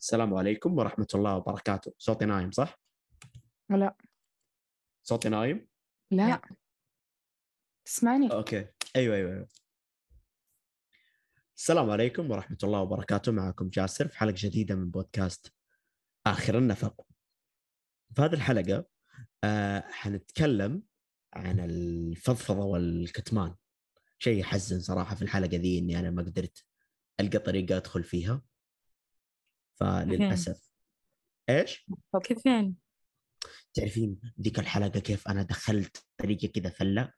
السلام عليكم ورحمة الله وبركاته. صوتي نايم صح؟ لا. صوتي نايم؟ لا. تسمعني؟ أوكي. أيوه أيوه أيوه. السلام عليكم ورحمة الله وبركاته. معكم جاسر في حلقة جديدة من بودكاست آخر النفق. في هذه الحلقة آه حنتكلم عن الفضفضة والكتمان. شيء يحزن صراحة في الحلقة ذي إني أنا ما قدرت ألقى طريقة أدخل فيها. فللأسف. إيش؟ كيف يعني؟ تعرفين ذيك الحلقة كيف أنا دخلت طريقة كذا فلة؟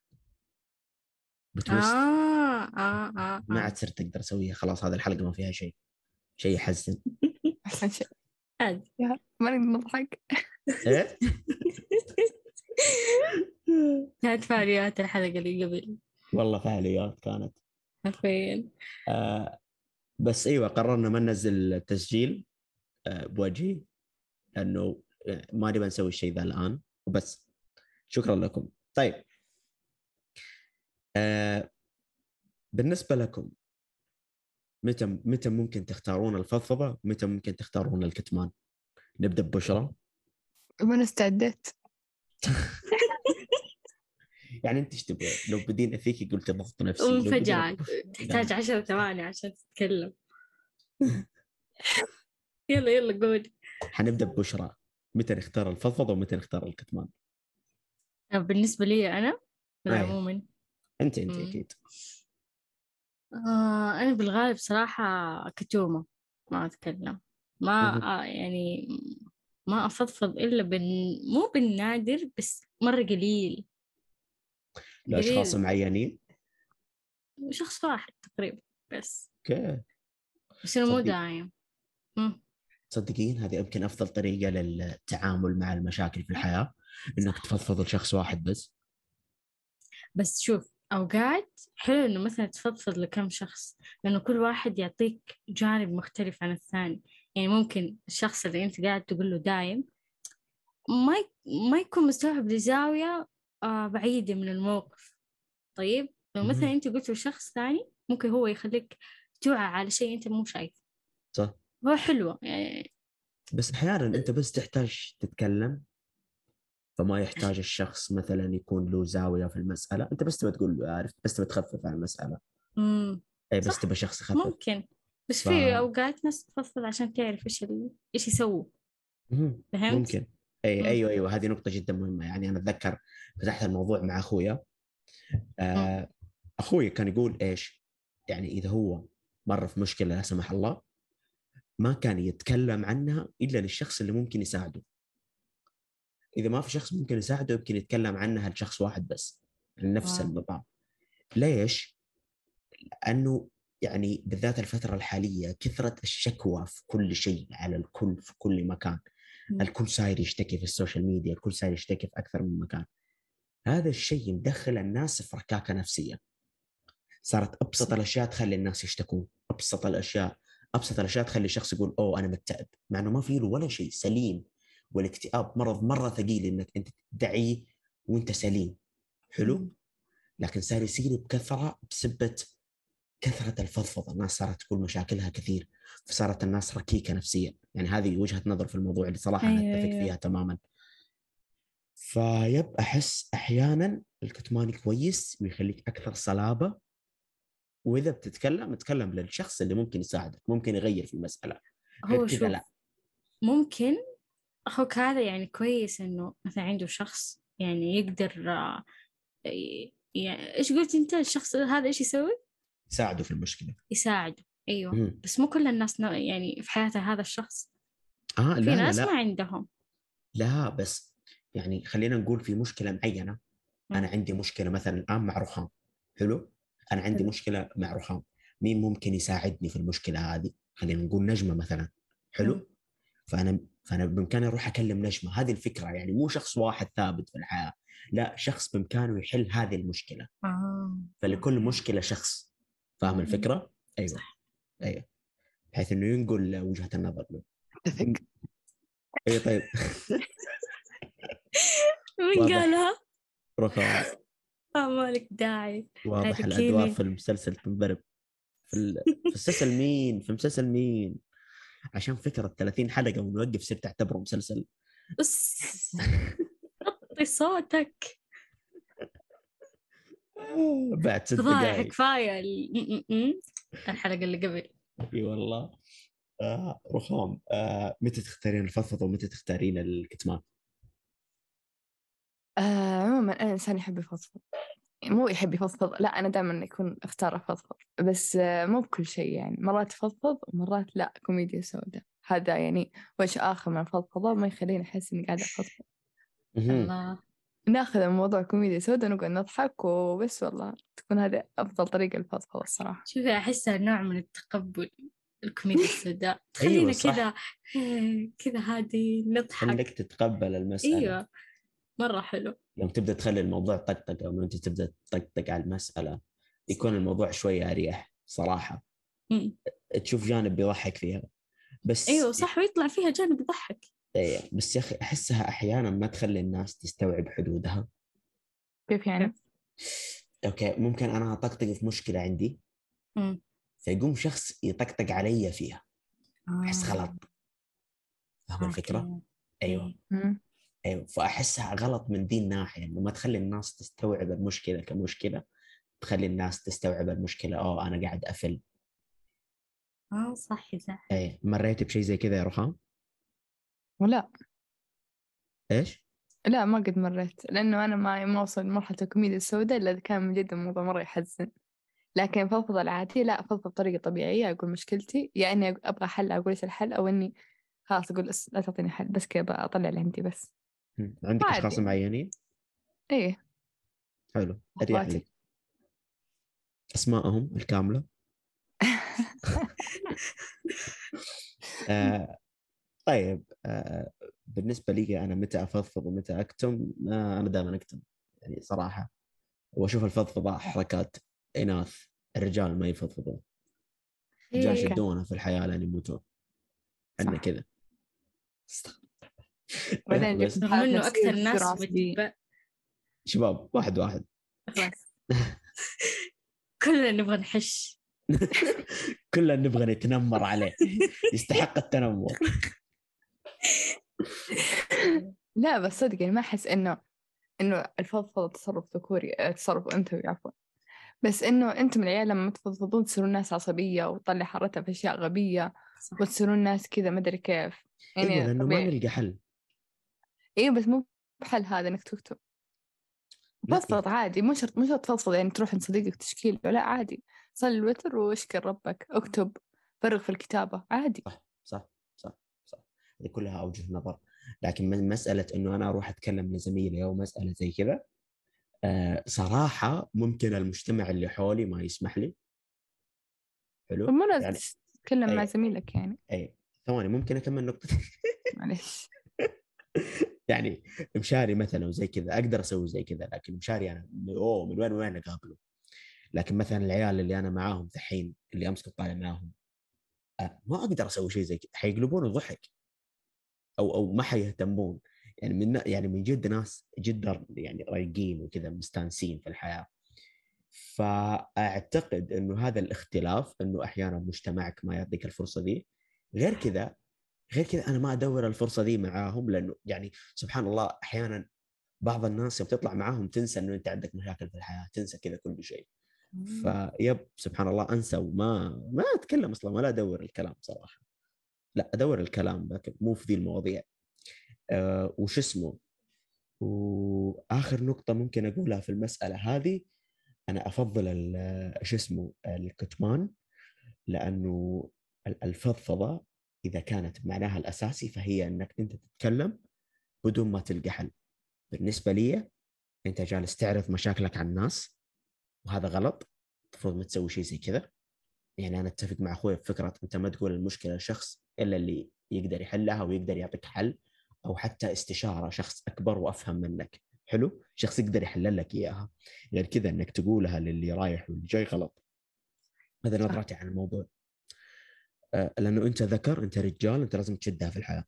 بتويست آه آه آه, ما آه. عاد صرت أقدر أسويها. خلاص هذه الحلقة ما فيها شيء. شيء يحزن. أحسن شيء. عادي ما نقدر نضحك. إيه؟ كانت فعاليات الحلقة اللي قبل. والله فعاليات كانت. حرفيا آه بس أيوه قررنا ما ننزل التسجيل آه بوجهي لأنه آه، ما نبغى نسوي الشيء ذا الآن وبس شكرا لكم. طيب. آه بالنسبة لكم متى متى ممكن تختارون الفضفضة؟ متى ممكن تختارون الكتمان؟ نبدأ ببشرى. ما استعدت. يعني أنت إيش تبغى؟ لو بدينا فيك قلت ضغط نفسي وانفجعت تحتاج عشر ثواني عشان تتكلم يلا يلا قول حنبدأ ببشرى متى نختار الفضفضة ومتى نختار الكتمان؟ بالنسبة لي ولا أيوة. عموما أنت أنت مم. أكيد آه أنا بالغالب صراحة كتومة ما أتكلم ما. آه يعني ما أفضفض إلا بال... مو بالنادر بس مرة قليل لأشخاص. معينين. شخص واحد تقريبا بس. أوكي. بس إنه مو دايم. تصدقين هذه يمكن أفضل طريقة للتعامل مع المشاكل في الحياة إنك تفضفض لشخص واحد بس. بس شوف أوقات حلو إنه مثلا تفضفض لكم شخص لأنه كل واحد يعطيك جانب مختلف عن الثاني. يعني ممكن الشخص اللي أنت قاعد تقول له دايم ما. ما يكون مستوعب لزاوية آه بعيدة من الموقف. طيب؟ لو مثلا. أنت قلت لشخص ثاني ممكن هو يخليك توعى على شيء أنت مو شايف صح. هو حلوة يعني بس أحيانا أنت بس تحتاج تتكلم. فما يحتاج الشخص مثلا يكون له زاوية في المسألة. أنت بس تبى تقول له عارف بس تبى تخفف عن المسألة. مم. اي بس. تبى شخص يخفف. ممكن. بس ف- في أوقات ناس تفضفض عشان تعرف إيش ال... إيش يسووا. فهمت؟ ممكن. اي. أيوه أيوه هذه نقطة جدا مهمة. يعني أنا أتذكر فتحت الموضوع مع أخويا. آه أخوي كان يقول إيش؟ يعني إذا هو مر في مشكلة لا سمح الله ما كان يتكلم عنها إلا للشخص اللي ممكن يساعده. إذا ما في شخص ممكن يساعده يمكن يتكلم عنها لشخص واحد بس Wow. النظام. ليش؟ لأنه يعني بالذات الفترة الحالية كثرة الشكوى في كل شيء على الكل في كل مكان. الكل صاير يشتكي في ال social media الكل صاير يشتكي في أكثر من مكان. هذا الشيء مدخل الناس في ركاكة نفسية. صارت أبسط الأشياء تخلي الناس يشتكون. أبسط الأشياء أبسط الأشياء تخلي الشخص يقول أوه أنا مكتئب. مع إنه ما في له ولا شيء سليم. والاكتئاب مرض مرة ثقيل إنك أنت تدعيه وأنت سليم. حلو. لكن صار يصير بكثرة بسبة كثرة الفضفضة. الناس صارت تقول مشاكلها كثير. فصارت الناس ركيكة نفسيا. يعني هذه وجهة نظر في الموضوع اللي صراحة أنا أيوة، أتفق أيوة. فيها تماما. فيب أحس أحيانا الكتمان كويس ويخليك أكثر صلابة. وإذا بتتكلم اتكلم للشخص اللي ممكن يساعدك ممكن يغير في المسألة. هو كذا شوف لا ممكن أخوك هذا يعني كويس إنه مثلا عنده شخص يعني يقدر يعني إيش قلت أنت؟ الشخص هذا إيش يسوي؟ يساعده في المشكلة. يساعده. أيوه. مم. بس مو كل الناس نا- يعني في حياة هذا الشخص. آه في لا ناس لا. ما عندهم. لا بس يعني خلينا نقول في مشكلة معينة أنا مم. عندي مشكلة مثلا الآن مع رخام. حلو؟ أنا عندي حلو. مشكلة مع رخام. مين ممكن يساعدني في المشكلة هذه؟ خلينا نقول نجمة مثلا. مم. حلو فأنا فأنا بإمكاني أروح أكلم نجمة. هذه الفكرة يعني مو شخص واحد ثابت في الحياة. لا شخص بإمكانه يحل هذه المشكلة. آه. فلكل. مشكلة شخص. فاهم. الفكرة؟ أيوه. صح. أيوه بحيث إنه ينقل وجهة النظر له. أتفق. اي طيب. واضح. قالها؟ رخام آه مالك داعي. واضح. الأدوار في المسلسل تنضرب. في. في مسلسل مين؟ في مسلسل مين؟ عشان فكرة 30 حلقة ونوقف صرت تعتبره مسلسل. بس وطي صوتك. بعد ست دقائق كفاية. الحلقة اللي قبل. إي والله. آه رخام. آه متى تختارين الفضفضة ومتى تختارين الكتمان؟ آه عموما أنا إنسان يحب يفضفض مو يحب يفضفض لا أنا دائما يكون أختار أفضفض. بس آه مو بكل شيء يعني. مرات أفضفض ومرات لا كوميديا سوداء. هذا يعني وجه آخر من الفضفضة ما يخليني أحس إني قاعدة أفضفض. مهم. الله. ناخذ الموضوع كوميديا سوداء ونقعد نضحك وبس والله. تكون هذه أفضل طريقة للفضفضة الصراحة. شوفي احسها نوع من التقبل الكوميديا السوداء. أيوة، تخلينا صح. كذا كذا هادي نضحك. خليك تتقبل المسألة. أيوه مرة حلو. يوم تبدأ تخلي الموضوع طقطقه ويوم أنت تبدأ تطقطق على المسألة يكون الموضوع شوية أريح صراحة. مم. تشوف جانب بيضحك فيها. بس أيوه صح ويطلع فيها جانب يضحك. إيه، بس يا أخي أحسها أحيانا ما تخلي الناس تستوعب حدودها كيف يعني؟ أوكي ممكن أنا أطقطق في مشكلة عندي مم. فيقوم شخص يطقطق علي فيها أحس آه. غلط فاهم الفكرة؟ أيوه مم. أيوه فأحسها غلط من دي الناحية إنه ما تخلي الناس تستوعب المشكلة كمشكلة تخلي الناس تستوعب المشكلة اوه أنا قاعد أفل آه صح صح إيه مريت بشيء زي كذا يا رخام؟ ولا إيش؟ لا ما قد مريت لأنه أنا ما ما أوصل لمرحلة الكوميديا السوداء إلا إذا كان من جد الموضوع مرة يحزن لكن الفضفضة العادية لا أفضفض بطريقة طبيعية أقول مشكلتي يا إني أبغى حل أقول إيش الحل أو إني خلاص أقول لا تعطيني حل بس كذا أطلع اللي عندي بس. عندك. أشخاص معينين؟ إيه حلو أريح أخواتي. لي اسمائهم الكاملة آه طيب آه بالنسبة لي أنا متى أفضفض ومتى أكتم؟ آه أنا دائما أكتم. يعني صراحة وأشوف الفضفضة حركات إناث الرجال ما يفضفضون. الرجال إيه. يشدونها في الحياة لين يموتون. عندنا. كذا. بعدين رغم إنه أكثر ناس شباب واحد واحد. خلاص. كلنا نبغى نحش. كلنا نبغى نتنمر عليه. يستحق التنمر. لا بس صدق يعني ما أحس إنه إنه الفضفضة تصرف ذكوري آه، تصرف أنثوي عفوا. بس إنه أنتم العيال لما تفضفضون تصيرون ناس عصبية وتطلع حرتها في أشياء غبية صح. وتصيرون ناس كذا ما أدري كيف. يعني أيوه لأنه ما. نلقى حل. أيوه بس مو بحل هذا إنك تكتب لا، فضفض عادي. مو شرط مو شرط تفضفض يعني تروح عند صديقك تشكي له لا عادي. صلي الوتر واشكر ربك. اكتب فرغ في الكتابة عادي. صح. هذه كلها اوجه نظر. لكن من مسألة إنه أنا أروح أتكلم لزميلي أو مسألة زي كذا آه صراحة ممكن المجتمع اللي حولي ما يسمح لي. حلو؟ مو لازم يعني- تتكلم مع. زميلك يعني. أي. ثواني ممكن أكمل نقطة؟ معلش يعني مشاري مثلا وزي كذا أقدر أسوي زي كذا لكن مشاري أنا أوه من وين وين أقابله؟ لكن مثلا العيال اللي أنا معاهم دحين اللي امس كنت طالع معاهم آه، ما أقدر أسوي شيء زي كذا. حيقلبونه ضحك. أو أو ما حيهتمون. يعني من يعني من جد ناس جدا يعني رايقين وكذا مستانسين في الحياة. فأعتقد إنه هذا الاختلاف إنه أحيانا مجتمعك ما يعطيك الفرصة دي غير كذا غير كذا أنا ما أدور الفرصة دي معاهم لأنه يعني سبحان الله أحيانا بعض الناس يوم تطلع معاهم تنسى إنه أنت عندك مشاكل في الحياة تنسى كذا كل شيء. فيب سبحان الله أنسى وما ما أتكلم أصلا ولا أدور الكلام صراحة. لا أدور الكلام لكن مو في ذي المواضيع. أه وش اسمه؟ وآخر نقطة ممكن أقولها في المسألة هذه أنا أفضل شو اسمه؟ الكتمان لأنه ال- الفضفضة إذا كانت بمعناها الأساسي فهي إنك أنت تتكلم بدون ما تلقى حل. بالنسبة لي أنت جالس تعرض مشاكلك على الناس وهذا غلط المفروض ما تسوي شيء زي كذا. يعني أنا أتفق مع أخوي بفكره أنت ما تقول المشكلة لشخص إلا اللي يقدر يحلها ويقدر يعطيك حل أو حتى استشارة شخص أكبر وأفهم منك. حلو؟ شخص يقدر يحلل لك إياها. غير كذا إنك تقولها للي رايح واللي جاي غلط. هذا نظرتي عن الموضوع آه، لأنه أنت ذكر أنت رجال أنت لازم تشدها في الحياة.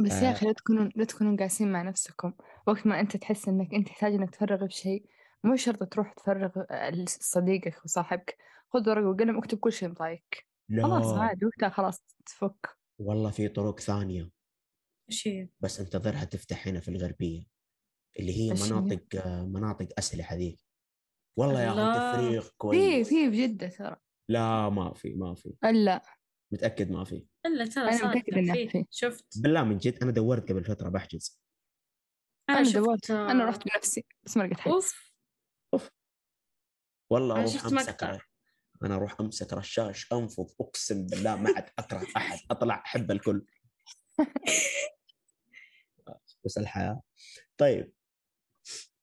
بس يا آه. أخي لا تكونون لا تكونون قاسين مع نفسكم. وقت ما أنت تحس إنك أنت تحتاج إنك تفرغ في شيء مو شرط تروح تفرغ لصديقك وصاحبك. خذ ورقة وقلم اكتب كل شيء مضايقك خلاص لا عادي وقتها خلاص تفك. والله في طرق ثانية. إيش هي؟ بس انتظرها تفتح هنا في الغربية. اللي هي هي؟ مناطق مناطق أسلحة ذي. والله يا أخي الله. تفريغ في كويس. في بجدة ترى. لا ما في ما في. لا متأكد ما في. إلا ترى أنا متأكدة إنها فيه فيه. شفت. بالله من جد أنا دورت قبل فترة بحجز. أنا شفت، دورت. أنا رحت بنفسي بس ما لقيت حد. أوف. والله أنا أروح شفت مقطع. أنا أروح أمسك رشاش أنفض أقسم بالله ما عاد أكره أحد أطلع أحب الكل. بس الحياة. طيب.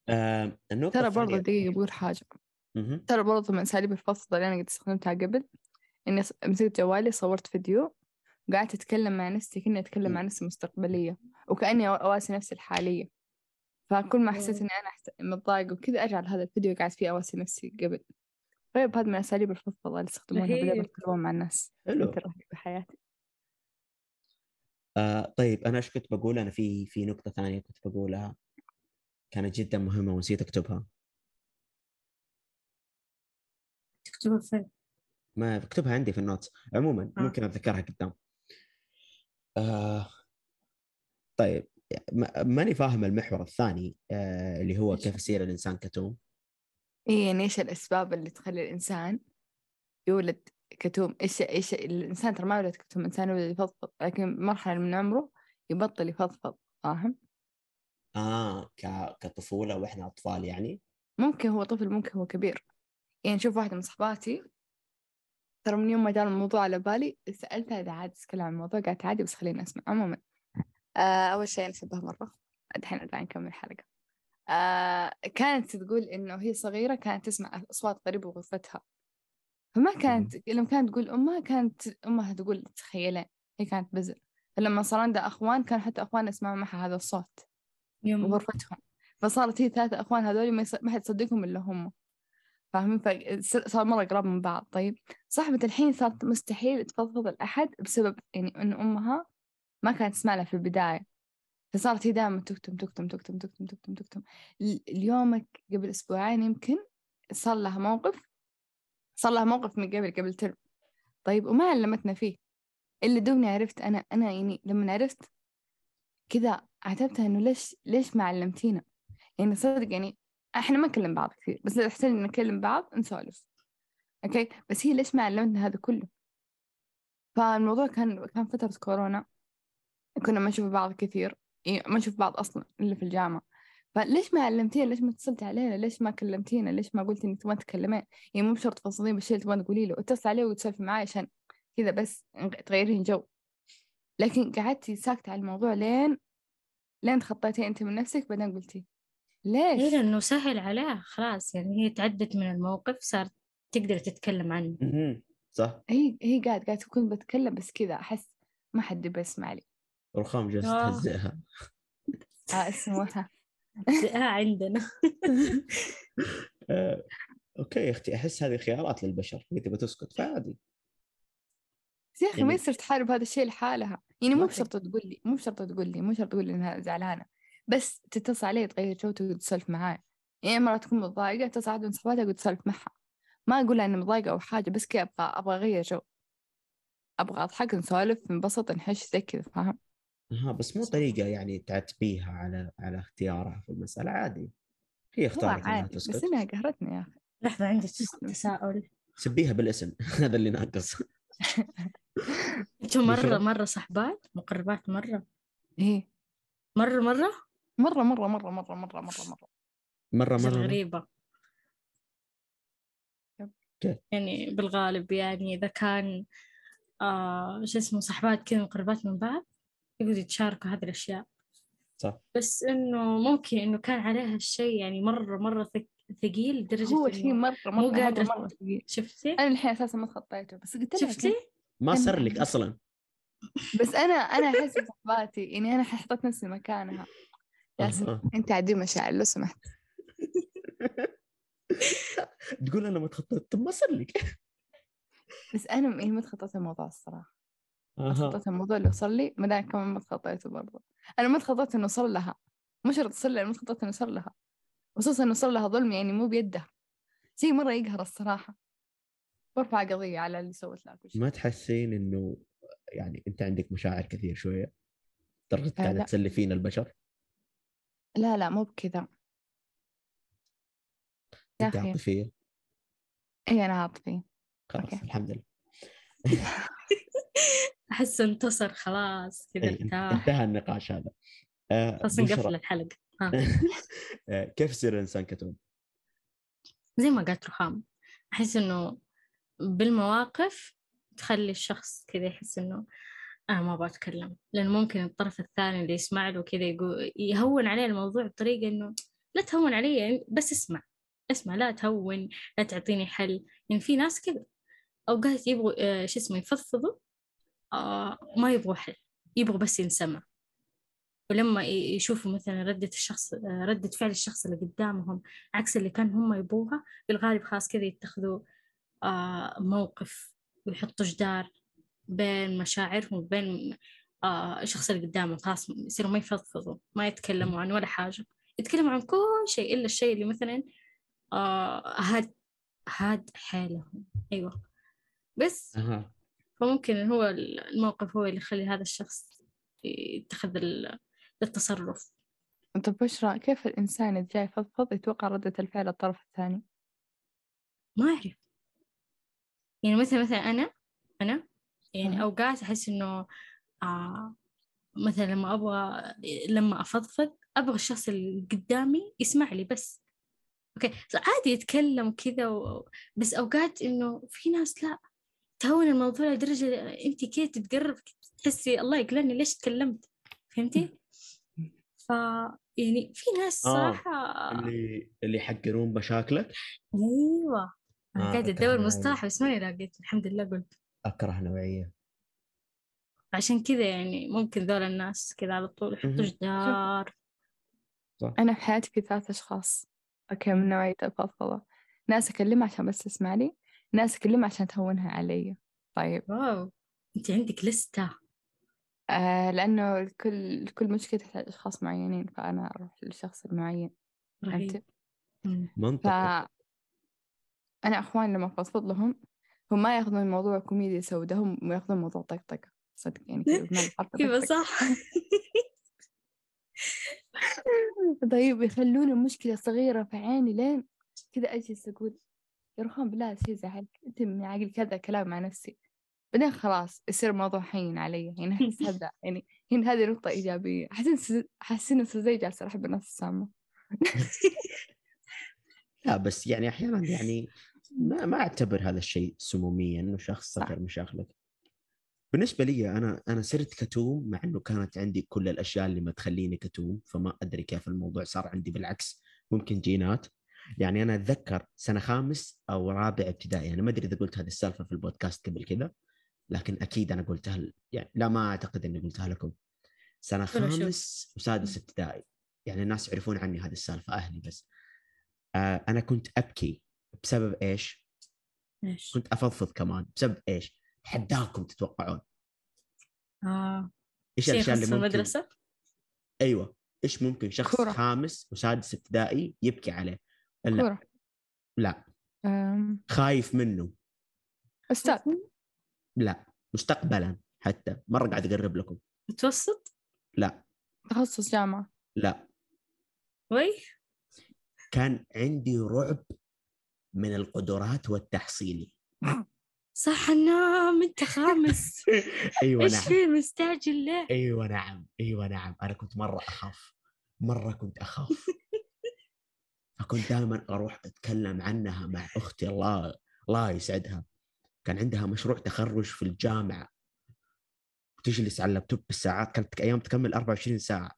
آه النقطة ترى برضه دقيقة بقول حاجة. مهم. ترى برضه من أساليب الفصل اللي أنا قد استخدمتها قبل إني ص- مسكت جوالي صورت فيديو وقعدت أتكلم مع نفسي كأني أتكلم مع نفسي مستقبلية وكأني أو- أواسي نفسي الحالية. فكل ما حسيت إني أنا أحس- متضايقة وكذا أرجع لهذا الفيديو قاعد فيه أواسي نفسي قبل. طيب هذا من أساليب الفضفضة اللي يستخدمونها بدل رهيب. يتكلمون مع الناس. حلو. بحياتي؟ آه طيب أنا إيش كنت بقول؟ أنا في في نقطة ثانية كنت بقولها كانت جدا مهمة ونسيت أكتبها. تكتبها فين؟ ما بكتبها عندي في النوتس. عموما آه. ممكن أتذكرها قدام. آه طيب ما- ماني فاهم المحور الثاني آه اللي هو إيش؟ كيف يصير الإنسان كتوم. إيه يعني إيش الأسباب اللي تخلي الإنسان يولد كتوم؟ إيش إيش الإنسان ترى ما يولد كتوم الإنسان يولد يفضفض لكن مرحلة من عمره يبطل يفضفض فاهم؟ آه ك... كطفولة وإحنا أطفال يعني؟ ممكن هو طفل ممكن هو كبير. يعني شوف واحدة من صحباتي ترى من يوم ما جاء الموضوع على بالي سألتها إذا عاد تتكلم عن الموضوع قالت عادي بس خليني أسمع عموما. آه أول شيء نشبه مرة. الحين الآن نكمل الحلقة. آه كانت تقول إنه هي صغيرة كانت تسمع أصوات غريبة بغرفتها فما كانت لما كانت تقول أمها كانت أمها تقول تخيلين هي كانت بزر. فلما صار عندها أخوان كان حتى أخوان يسمعوا معها هذا الصوت يوم بغرفتهم فصارت هي ثلاثة أخوان هذول ما, حد يصدقهم إلا هم. فاهمين؟ فصار مرة قراب من بعض. طيب صاحبة الحين صارت مستحيل تفضفض لأحد بسبب يعني إن أمها ما كانت تسمع لها في البداية. فصارت هي دائما تكتم تكتم تكتم تكتم تكتم تكتم. ال- اليومك قبل أسبوعين يمكن صار لها موقف صار لها موقف من قبل قبل ترم. طيب وما علمتنا فيه. إلا دوبني عرفت أنا أنا يعني لما عرفت كذا عتبتها إنه ليش ليش ما علمتينا؟ يعني صدق يعني إحنا ما نكلم بعض كثير بس إذا احتاج نكلم بعض نسولف. أوكي؟ بس هي ليش ما علمتنا هذا كله؟ فالموضوع كان كان فترة كورونا. كنا ما نشوف بعض كثير. ما نشوف بعض أصلا إلا في الجامعة. فليش ما علمتينا ليش ما اتصلتي علينا ليش ما كلمتينا؟ ليش ما قلتي إنك تبغين تكلمين يعني مو بشرط تفصلين بالشيء اللي تبغين تقولي له اتصل عليه وتسولفي معاه عشان كذا بس تغيرين جو. لكن قعدتي ساكتة على الموضوع لين لين تخطيتي أنت من نفسك بعدين قلتي. ليش؟ هي لأنه سهل عليها خلاص. يعني هي تعدت من الموقف صارت تقدر تتكلم عنه. صح. هي هي قاعد قاعد كنت بتكلم بس كذا أحس ما حد بيسمع لي. رخام جالس آه. تهزئها. آه اسمها. عندنا. آه، okay يا أختي أحس هذه خيارات للبشر. هي تبغى تسكت فعادي. بس يا أخي ما يعني- يصير تحارب هذا الشيء لحالها. يعني مو بشرط تقول لي مو بشرط تقول لي مو شرط تقول لي إنها زعلانة. بس تتصل علي تغير جو تقعد تسولف معاي يعني مرة تكون متضايقة تتصل عاد من صحباتها تقعد تسولف معها. ما أقول لها إني متضايقة أو حاجة بس كذا أبغى أبغى أغير جو. أبغى أضحك نسولف ننبسط نحش زي كذا فاهم؟ ها بس مو طريقة يعني تعتبيها على على اختيارها في المسألة عادي. هي اختارت إنها عادي بس تسكت. إنها قهرتني يا أخي. لحظة عندي تس- تساؤل. سبيها بالاسم. هذا اللي ناقص. مرة بشرة؟ مرة صحبات؟ مقربات مرة؟ إيه. مرة مرة؟ مرة مرة مرة مرة مرة مرة مرة. مرة إيش مرة الغريبة يب. كيف؟ يعني بالغالب يعني إذا كان آه شو اسمه صحبات كذا مقربات من بعض يقعدوا يتشاركوا هذه الأشياء. صح. بس إنه ممكن إنه كان عليها الشيء يعني مرة مرة ثق- ثقيل لدرجة هو شيء إنه مرة مو مرة قادرة مرة مرة ثقيل. شفتي؟ أنا الحين أساسا ما تخطيته بس قلت لها شفتي؟ ما صار مرة لك أصلا. بس أنا أنا أحس صحباتي يعني أنا حطيت نفسي مكانها. أها. أنت عدي مشاعر لو سمحت. تقول أنا ما تخطيت طب ما صار لك. بس أنا يعني ما تخطيت الموضوع الصراحة. تخطيت الموضوع اللي وصل لي ما دام كمان ما تخطيته برضه. أنا ما تخطيت إنه صار لها. مو شرط يصير لي أنا ما تخطيت إنه صار لها. خصوصا إنه صار لها ظلم يعني مو بيدها شيء مرة يقهر الصراحة. برفع قضية على اللي سوت له كل شيء ما تحسين إنه يعني أنت عندك مشاعر كثير شوية؟ لدرجة قاعدة لا. تسلفين البشر؟ لا لا مو بكذا. أنت. عاطفية؟ اي أنا عاطفي خلاص. الحمد لله. أحس انتصر خلاص كذا إيه، ارتاح انتهى. النقاش هذا. آه خلاص نقفل الحلقة. ها. آه كيف يصير الإنسان كتوم؟ زي ما قالت رخام أحس إنه بالمواقف تخلي الشخص كذا يحس إنه أنا ما بتكلم لأنه ممكن الطرف الثاني اللي يسمع له كذا يقول يهون عليه الموضوع بطريقة إنه لا تهون علي بس اسمع. اسمع لا تهون لا تعطيني حل. يعني في ناس كذا. أوقات يبغوا آه، شو اسمه يفضفضوا آه ما يبغوا حل يبغوا بس ينسمع. ولما يشوفوا مثلا ردة الشخص آه، ردة فعل الشخص اللي قدامهم عكس اللي كان هم يبغوها بالغالب خلاص كذا يتخذوا آه موقف ويحطوا جدار بين مشاعرهم وبين آه الشخص اللي قدامهم. خلاص يصيروا ما يفضفضوا ما يتكلموا عن ولا حاجة. يتكلموا عن كل شيء إلا الشيء اللي مثلا آه هاد هاد حالهم أيوة. بس. أها. فممكن هو الموقف هو اللي يخلي هذا الشخص يتخذ ال- التصرف. طب بشرى كيف الإنسان إذا جاي يفضفض يتوقع ردة الفعل الطرف الثاني؟ ما أعرف. يعني مثلا مثلا أنا أنا يعني. أوقات أحس إنه آه مثلا لما أبغى لما أفضفض أبغى الشخص اللي قدامي يسمع لي بس. أوكي؟ عادي يتكلم وكذا و... بس أوقات إنه في ناس لا. تهون الموضوع لدرجة أنت كده تتقرب تحسي الله يقلعني ليش تكلمت؟ فهمتي؟ ف يعني في ناس آه، صراحة اللي اللي يحقرون مشاكلك. أيوة. أنا آه، قاعدة أكره أدور نوعية. مصطلح بس ماني لاقيت الحمد لله قلت. أكره نوعية. عشان كذا يعني ممكن ذول الناس كذا على طول يحطوا. جدار. أنا في حياتي في ثلاث أشخاص. okay من نوعية الفضفضة ناس أكلمها عشان بس تسمع لي ناس أكلمها عشان تهونها علي. طيب. wow أنت عندك لستة. آه لأنه الكل كل مشكلة تحتاج أشخاص معينين فأنا أروح للشخص المعين رهيب. فهمت؟ منطقي. فأنا أخواني لما أفضفض لهم هم ما يأخذون الموضوع كوميديا سوداء هم ياخذون الموضوع طقطقة صدق يعني كذا. صح. طيب يخلون المشكلة صغيرة في عيني لين كذا أجلس أقول رخام بالله شي زعلك أنت من عقل كذا كلام مع نفسي بعدين خلاص يصير الموضوع حين علي يعني أحس هذا يعني هنا هذه نقطة إيجابية. إن أحس إن زي جالسة أحب الناس السامة. لا بس يعني أحيانا يعني ما ما أعتبر هذا الشيء سموميا إنه شخص. سكر مشاغلك. بالنسبة لي أنا أنا صرت كتوم مع إنه كانت عندي كل الأشياء اللي ما تخليني كتوم فما أدري كيف الموضوع صار عندي بالعكس ممكن جينات. يعني أنا أتذكر سنة خامس أو رابع ابتدائي أنا ما أدري إذا قلت هذه السالفة في البودكاست قبل كذا لكن أكيد أنا قلتها يعني لا ما أعتقد إني قلتها لكم سنة. خامس وسادس ابتدائي يعني الناس يعرفون عني هذه السالفة أهلي بس آه أنا كنت أبكي بسبب إيش؟ إيش؟ كنت أفضفض كمان بسبب إيش؟ حداكم تتوقعون آه إيش الأشياء اللي ممكن المدرسة؟ أيوه إيش ممكن شخص كرة. خامس وسادس ابتدائي يبكي عليه؟ لا كورة. لا. أم، خايف منه. أستاذ لا مستقبلا حتى. مرة قاعد أقرب لكم. متوسط؟ لا. تخصص جامعة. لا. وي. كان عندي رعب من القدرات والتحصيلي. صح نعم أنت خامس. أيوه إيش نعم. في مستعجل ليه؟ أيوه نعم. أيوه نعم. أنا كنت مرة أخاف. مرة كنت أخاف. فكنت دائما أروح أتكلم عنها مع أختي الله الله يسعدها. كان عندها مشروع تخرج في الجامعة. وتجلس على اللابتوب بالساعات كانت أيام تكمل 24 ساعة.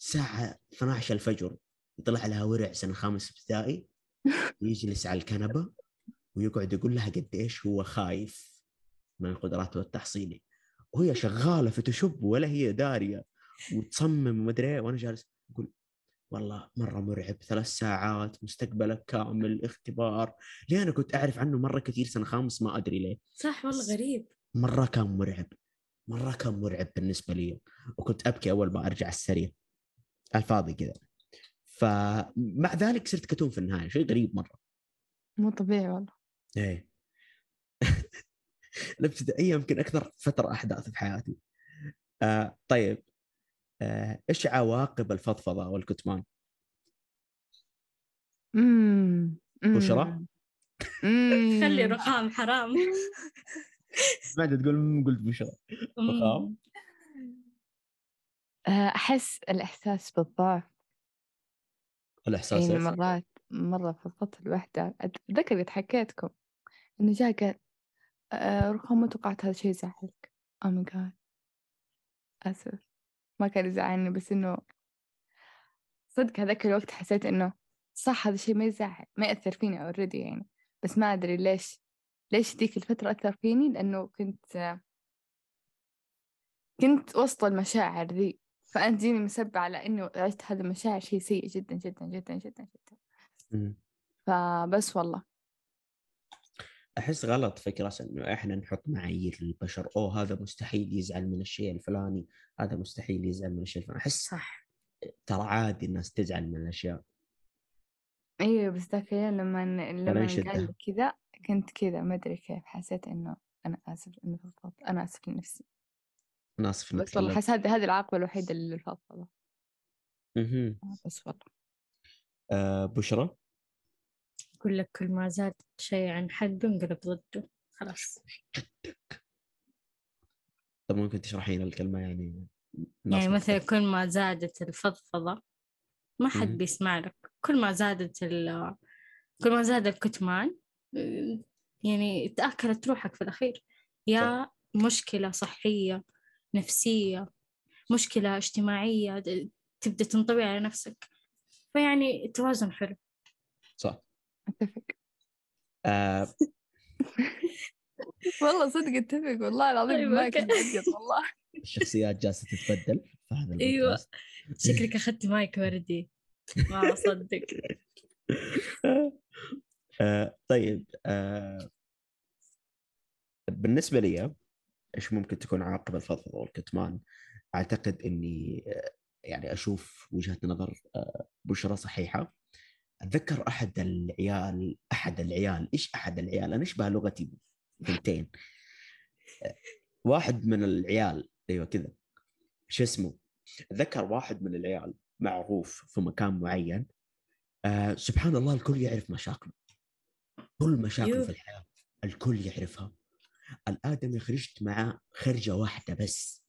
الساعة 12 الفجر. يطلع لها ورع سنة خامس ابتدائي. يجلس على الكنبة ويقعد يقول لها قد إيش هو خايف من القدرات والتحصيلي. وهي شغالة فوتوشوب ولا هي دارية. وتصمم ومدري إيه. وأنا جالس أقول والله مرة مرعب ثلاث ساعات مستقبلك كامل اختبار. ليه؟ أنا كنت أعرف عنه مرة كثير سنة خامس ما أدري ليه. صح والله غريب. مرة كان مرعب مرة كان مرعب بالنسبة لي. وكنت أبكي أول ما أرجع السرير الفاضي كذا. فمع ذلك صرت كتوم في النهاية شيء غريب مرة. مو طبيعي والله. إيه. الابتدائيه يمكن أكثر فترة أحداث في حياتي. آه طيب. إيش عواقب الفضفضة والكتمان؟ امم بشرى؟ خلي رخام حرام. سمعت تقول قلت بشرى رخام؟ آه، أحس الإحساس بالضعف. الإحساس يعني؟ مرات مرة فضفضت الوحدة. أتذكر قد حكيتكم إنه جاء قال آه، رهام ما توقعت هذا الشيء يزعلك. oh my God آسف. ما كان يزعلني بس إنه صدق هذاك الوقت حسيت إنه صح هذا الشيء ما يزعل ما يأثر فيني already يعني. بس ما أدري ليش ليش ذيك الفترة أثر فيني؟ لأنه كنت كنت وسط المشاعر ذي. فأنت تجيني مسبة على إنه عشت هذه المشاعر شيء سيء جدا جدا جدا جدا جدا. فبس والله. أحس غلط فكرة إنه إحنا نحط معايير للبشر أوه هذا مستحيل يزعل من الشيء الفلاني هذا مستحيل يزعل من الشيء الفلاني. أحس صح. ترى عادي الناس تزعل من الأشياء. أيوه بس ذاك اليوم لما لما. قال كذا كنت كذا ما أدري كيف حسيت إنه أنا آسف اني فضفضت أنا آسف لنفسي. أنا آسف اني بس والله حس هذه هذه العاقبة الوحيدة للفضفضة. مهم. بس والله. آه بشرى؟ يقول لك كل ما زاد شيء عن حده انقلب ضده. خلاص. طب ممكن تشرحين الكلمة يعني؟ يعني مثلا. كل ما زادت الفضفضة ما حد. بيسمع لك كل ما زادت ال كل ما زاد الكتمان يعني تأكلت روحك في الأخير. يا مشكلة صحية نفسية مشكلة اجتماعية تبدأ تنطوي على نفسك. فيعني التوازن حلو. صح أتفق آه والله صدق أتفق والله العظيم طيب، ما. كنت والله الشخصيات جالسة تتبدل في هذا أيوة. البودكاست شكلك أخذت مايك وردي ما أصدق آه طيب آه بالنسبة لي إيش ممكن تكون عواقب الفضفضة والكتمان؟ أعتقد إني يعني أشوف وجهة نظر بشرى صحيحة. أتذكر أحد العيال أحد العيال إيش أحد العيال؟ أنا اشبه لغتي بنتين. واحد من العيال أيوه كذا شو اسمه؟ أتذكر واحد من العيال معروف في مكان معين آه سبحان الله الكل يعرف مشاكله كل مشاكله يو. في الحياة الكل يعرفها الآدمي خرجت معاه خرجة واحدة بس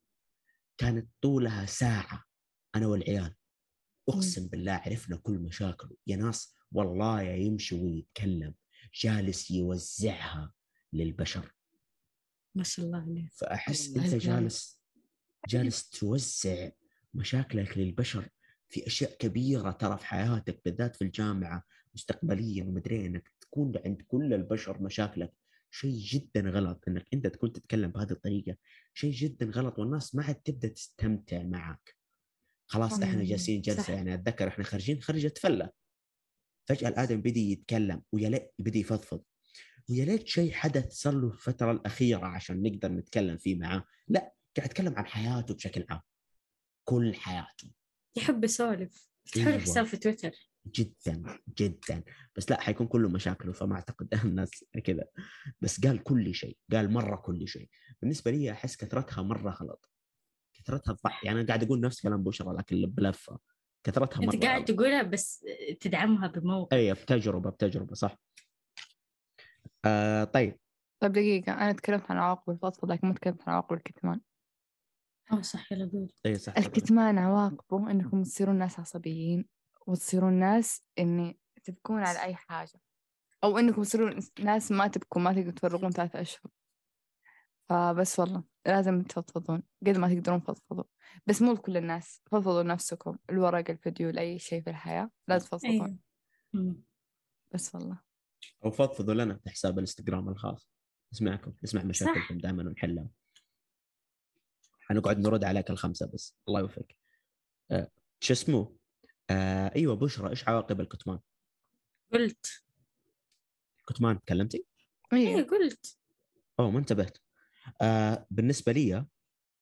كانت طولها ساعة أنا والعيال أقسم بالله عرفنا كل مشاكله يا ناس والله يا يمشي ويتكلم جالس يوزعها للبشر. ما شاء الله عليه أنت جامد. جالس جالس توزع مشاكلك للبشر في أشياء كبيرة ترى في حياتك بالذات في الجامعة مستقبليا ومدري إنك تكون عند كل البشر مشاكلك. شيء جدا غلط إنك أنت تكون تتكلم بهذه الطريقة. شيء جدا غلط والناس ما عاد تبدأ تستمتع معك. خلاص إحنا جالسين جلسة صح. يعني أتذكر إحنا خارجين خرجه فله فجأة الآدم بدأ يتكلم ويا ليت بدأ يفضفض. ويا ليت شيء حدث صار له الفترة الأخيرة عشان نقدر نتكلم فيه معاه. لا قاعد يتكلم عن حياته بشكل عام. كل حياته. يحب يسولف. له أيوة. حساب في تويتر. جدا جدا. بس لا حيكون كله مشاكله فما أعتقد الناس كذا. بس قال كل شيء قال مرة كل شيء. بالنسبة لي أحس كثرتها مرة غلط. كثرتها ضع يعني أنا قاعد أقول نفس كلام بشرى لكن بلفة. كثرتها مرة انت قاعد. تقولها بس تدعمها بموقف. اي بتجربة بتجربة صح. آه طيب. طيب دقيقة. أنا تكلمت عن عواقب الفضفضة لكن ما تكلمت عن عواقب الكتمان. آه صح يلا قول. اي صح. الكتمان عواقبه إنكم تصيرون ناس عصبيين وتصيرون ناس إني تبكون على أي حاجة. أو إنكم تصيرون ناس ما تبكوا ما تقدروا تفرغون ثلاثة أشهر. فبس والله. لازم تفضفضون قد ما تقدرون فضفضوا. بس مو لكل الناس فضفضوا لنفسكم الورق الفيديو لأي شيء في الحياة لازم تفضفضون. مم. بس والله. أو فضفضوا لنا في حساب الإنستغرام الخاص. نسمعكم نسمع مشاكلكم دائما ونحلها. حنقعد نرد عليك الخمسة بس. الله يوفقك. آه شو اسمه؟ آه أيوه بشرى إيش عواقب الكتمان؟ قلت. كتمان تكلمتي؟ إيه. أيوة. قلت. أوه ما انتبهت. آه بالنسبة لي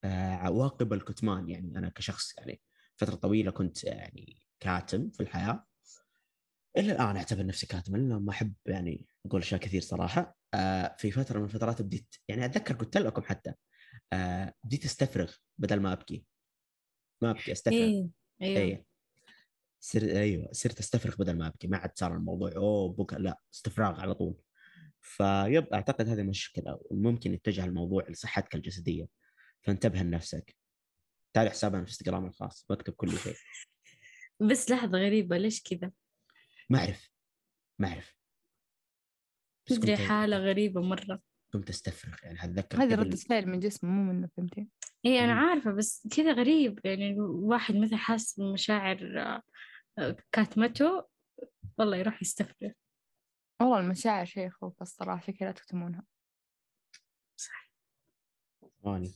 آه عواقب الكتمان يعني أنا كشخص يعني فترة طويلة كنت يعني كاتم في الحياة. إلى الآن أعتبر نفسي كاتما لأنه ما أحب يعني أقول أشياء كثير صراحة. آه في فترة من الفترات بديت يعني أتذكر قلت لكم حتى. آه بديت أستفرغ بدل ما أبكي. ما أبكي أستفرغ. إيه أيوه إيه. سر... أيوه صرت أستفرغ بدل ما أبكي. ما عاد صار الموضوع أوه بكى لا استفراغ على طول. فيب أعتقد هذه مشكلة وممكن يتجه الموضوع لصحتك الجسدية. فانتبه لنفسك. تابع حسابنا في انستغرام الخاص بكتب كل شيء. بس لحظة غريبة ليش كذا؟ ما أعرف. ما أعرف. تدري حالة غريبة مرة. كنت أستفرغ يعني أتذكر هذه ردة فعل من جسمه مو منه فهمتي أنا مم. عارفة بس كذا غريب. يعني الواحد مثلا حاس بمشاعر آه، كاتمته والله يروح يستفرغ. والله المشاعر شيء يخوف الصراحة عشان كذا لا تكتمونها ثواني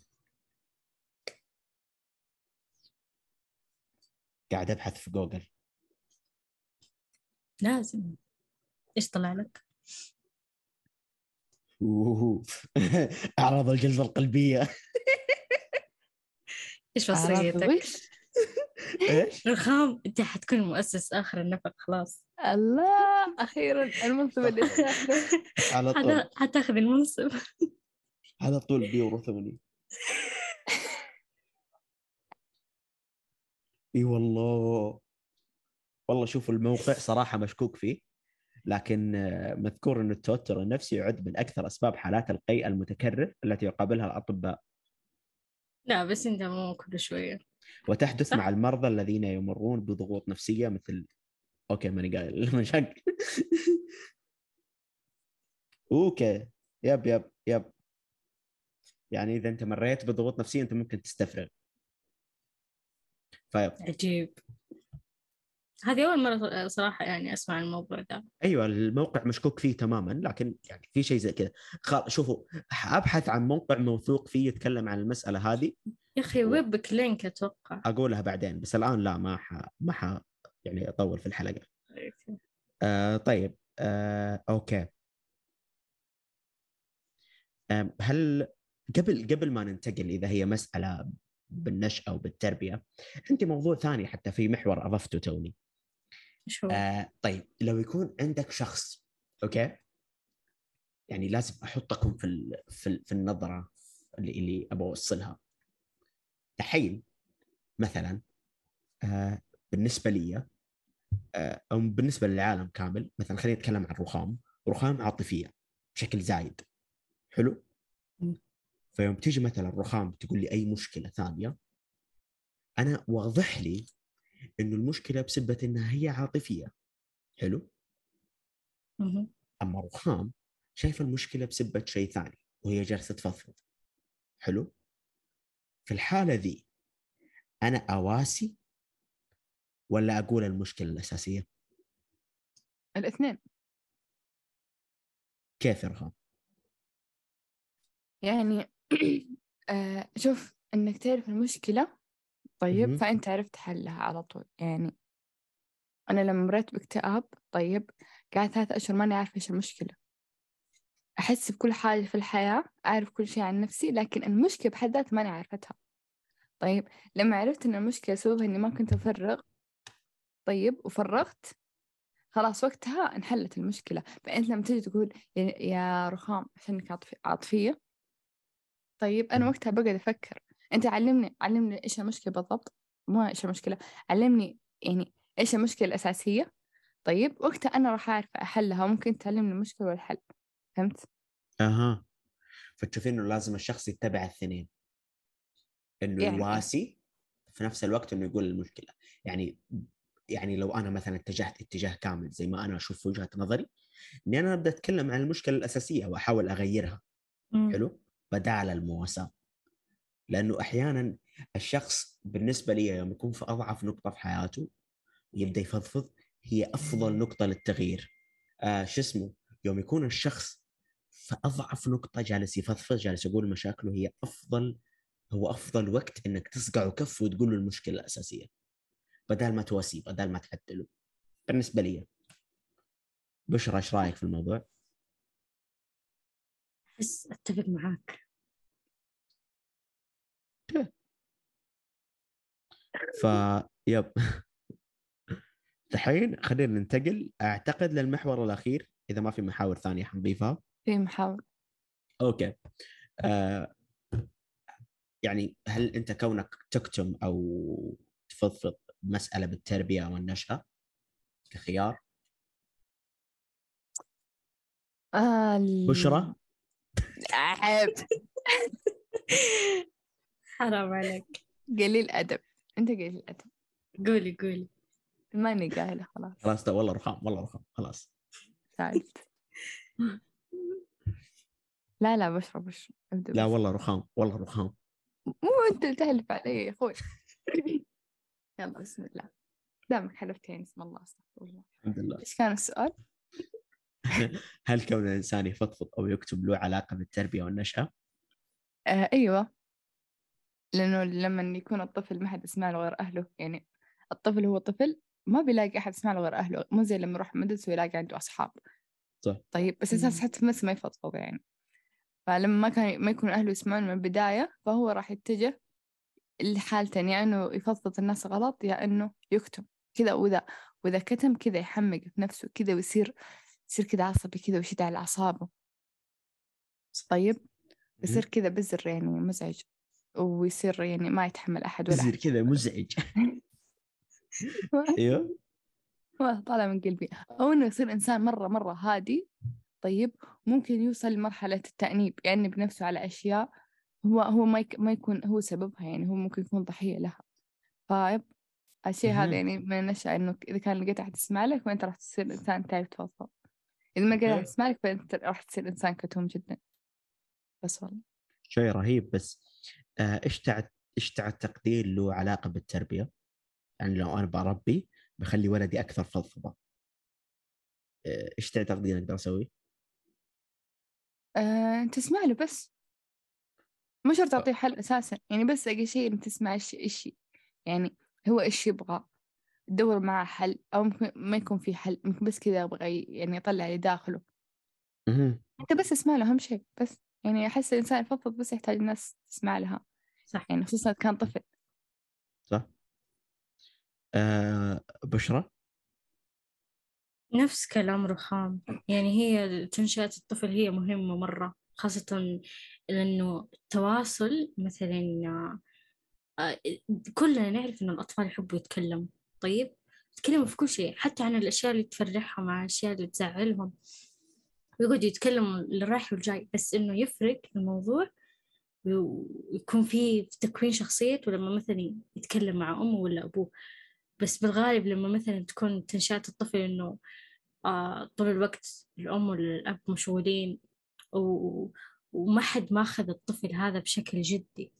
قاعد أبحث في جوجل لازم إيش طلع لك؟ أوه. أعراض الجلطه القلبية إيش أعراض وصيتك؟ إيش؟ رخام أنت حتكون مؤسس آخر النفق خلاص الله أخيرا المنصب اللي على طول. حت- حتاخذ المنصب. على طول بيورثوني إي والله. والله شوفوا الموقع صراحة مشكوك فيه لكن آه، مذكور ان التوتر النفسي يعد من أكثر أسباب حالات القيء المتكرر التي يقابلها الأطباء. لا بس أنت مو كل شوية. وتحدث صح. مع المرضى الذين يمرون بضغوط نفسية مثل okay ماني قايل. المشاكل okay. yep yep yep. يعني إذا أنت مريت بضغوط نفسية أنت ممكن تستفرغ. فيب عجيب. هذه أول مرة صراحة يعني أسمع الموضوع ده. أيوه الموقع مشكوك فيه تماما لكن يعني في شيء زي كذا. خل... شوفوا أبحث عن موقع موثوق فيه يتكلم عن المسألة هذه. يا أخي web link أتوقع. أقولها بعدين بس الآن لا ما ح... ما ح... يعني أطول في الحلقة. آه طيب. آه okay. آه هل قبل قبل ما ننتقل إذا هي مسألة بالنشأة وبالتربية عندي موضوع ثاني حتى في محور أضفته توني. هو؟ آه طيب. لو يكون عندك شخص okay؟ يعني لازم أحطكم في ال... في, ال... في النظرة اللي اللي أبغى أوصلها. تحيل مثلا آه بالنسبة لي أو بالنسبة للعالم كامل مثلا خلينا نتكلم عن رخام. رخام عاطفية بشكل زايد. حلو. فيوم تيجي مثلا رخام تقول لي أي مشكلة ثانية أنا واضح لي إنه المشكلة بسبه إنها هي عاطفية. حلو. أما رخام شايفه المشكلة بسبه شيء ثاني وهي جالسة تفضفض. حلو؟ في الحالة ذي أنا أواسي ولا أقول المشكلة الأساسية؟ الاثنين. كيف يا رخام؟ يعني آه شوف إنك تعرف المشكلة طيب مهم. فأنت عرفت حلها على طول. يعني أنا لما مريت باكتئاب طيب قعدت ثلاث أشهر ماني عارفة إيش المشكلة. أحس بكل حاجة في الحياة أعرف كل شيء عن نفسي لكن المشكلة بحد ذاتها ماني عارفتها. طيب لما عرفت إن المشكلة سببها إني ما كنت أفرغ طيب وفرغت. خلاص وقتها انحلت المشكلة. فأنت لما تجي تقول يا رخام عشانك عاطفي- عاطفية. طيب أنا. وقتها بقعد أفكر. أنت علمني علمني إيش المشكلة بالضبط؟ مو إيش المشكلة علمني يعني إيش المشكلة الأساسية. طيب وقتها أنا راح أعرف أحلها وممكن تعلمني المشكلة والحل. فهمت؟ أها. فتشوفين إنه لازم الشخص يتبع الاثنين إنه يعني. يواسي في نفس الوقت إنه يقول المشكلة. يعني يعني لو أنا مثلا اتجهت اتجاه كامل زي ما أنا أشوف وجهة نظري إني أنا ابدا أتكلم عن المشكلة الأساسية وأحاول أغيرها مم. حلو؟ بدال المواساة. لأنه أحيانا الشخص بالنسبة لي يوم يكون في أضعف نقطة في حياته يبدا يفضفض هي أفضل نقطة للتغيير. آه شو اسمه؟ يوم يكون الشخص في أضعف نقطة جالس يفضفض جالس يقول مشاكله هي أفضل هو أفضل وقت إنك تصقعه كف وتقول له المشكلة الأساسية. بدل ما تواسيه بدل ما تعدله بالنسبة لي. بشرى إيش رأيك في الموضوع؟ أحس أتفق معاك. ف يب. دحين خلينا ننتقل. أعتقد للمحور الأخير إذا ما في محاور ثانية حنضيفها. في محاور. أوكي. آه يعني هل أنت كونك تكتم أو تفضفض مسألة بالتربية والنشأة كخيار؟ آه بشرى عيب. حرام عليك. قليل أدب. أنت قليل أدب. قولي قولي. ماني قايلة خلاص. خلاص ده والله رخام والله رخام خلاص. ساعدت لا لا بشرب ابدأ لا. والله رخام والله رخام. مو أنت اللي تحلف علي يا أخوي. يلا بسم الله دامك حلفت يعني اسم الله استغفر الله الحمد لله إيش كان السؤال؟ هل كون الإنسان يفضفض أو يكتب له علاقة بالتربية والنشأة؟ آه أيوه لأنه لما يكون الطفل ما حد يسمع له غير أهله يعني الطفل هو طفل ما بيلاقي أحد يسمع له غير أهله مو زي لما يروح المدرسة ويلاقي عنده أصحاب صح. طيب بس أساس. حتى المدرسة ما يفضفض يعني فلما ما كان ما يكون أهله يسمعون من البداية فهو راح يتجه لحالتين يا إنه يفضفض الناس غلط يا إنه يكتم كذا وإذا وإذا كتم كذا يحمق في نفسه كذا ويصير يصير كذا عصبي كذا ويشد على أعصابه. طيب؟ يصير كذا بزر يعني مزعج ويصير يعني ما يتحمل أحد ولا يصير كذا مزعج. أيوه. طالع من قلبي. أو إنه يصير إنسان مرة مرة هادي طيب ممكن يوصل لمرحلة التأنيب يعني بنفسه على أشياء هو هو ما يك ما يكون هو سببها يعني هو ممكن يكون ضحية لها طيب الشيء. هذا يعني من النشأة إنه إذا كان لقيت أحد يسمع لك فأنت راح تصير إنسان تعرف تفضفض إذا ما لقيت أحد أوكي. يسمع لك فأنت راح تصير إنسان كتوم جدا بس والله شيء رهيب بس آه، إيش إيش تعتقدين له علاقة بالتربية؟ يعني لو أنا بربي بخلي ولدي أكثر فضفضة آه، إيش تعتقدين أقدر أسوي؟ آه، تسمع له بس مو شرط تعطيه حل أساسا. يعني بس أقل شيء إن تسمع إيش إيش يعني هو إيش يبغى تدور معاه حل أو ممكن ما يكون في حل ممكن بس كذا يبغى ي- يعني يطلع اللي داخله. أنت بس اسمع له أهم شيء بس. يعني أحس الإنسان يفضفض بس يحتاج الناس تسمع لها. صح. يعني خصوصا إذا كان طفل. صح؟ آه، بشرى؟ نفس كلام رخام. يعني هي تنشئة الطفل هي مهمة مرة. خاصة لأنه التواصل مثلا آه، كلنا نعرف إنه الأطفال يحبوا يتكلموا طيب؟ يتكلموا في كل شيء حتى عن الأشياء اللي تفرحهم عن الأشياء اللي تزعلهم. ويقعدوا يتكلموا اللي رايح والجاي بس إنه يفرق الموضوع ويكون في تكوين شخصيته لما مثلا يتكلم مع أمه ولا أبوه. بس بالغالب لما مثلا تكون تنشأة الطفل إنه آه طول الوقت الأم والأب مشغولين و... وما حد ماخذ الطفل هذا بشكل جدي.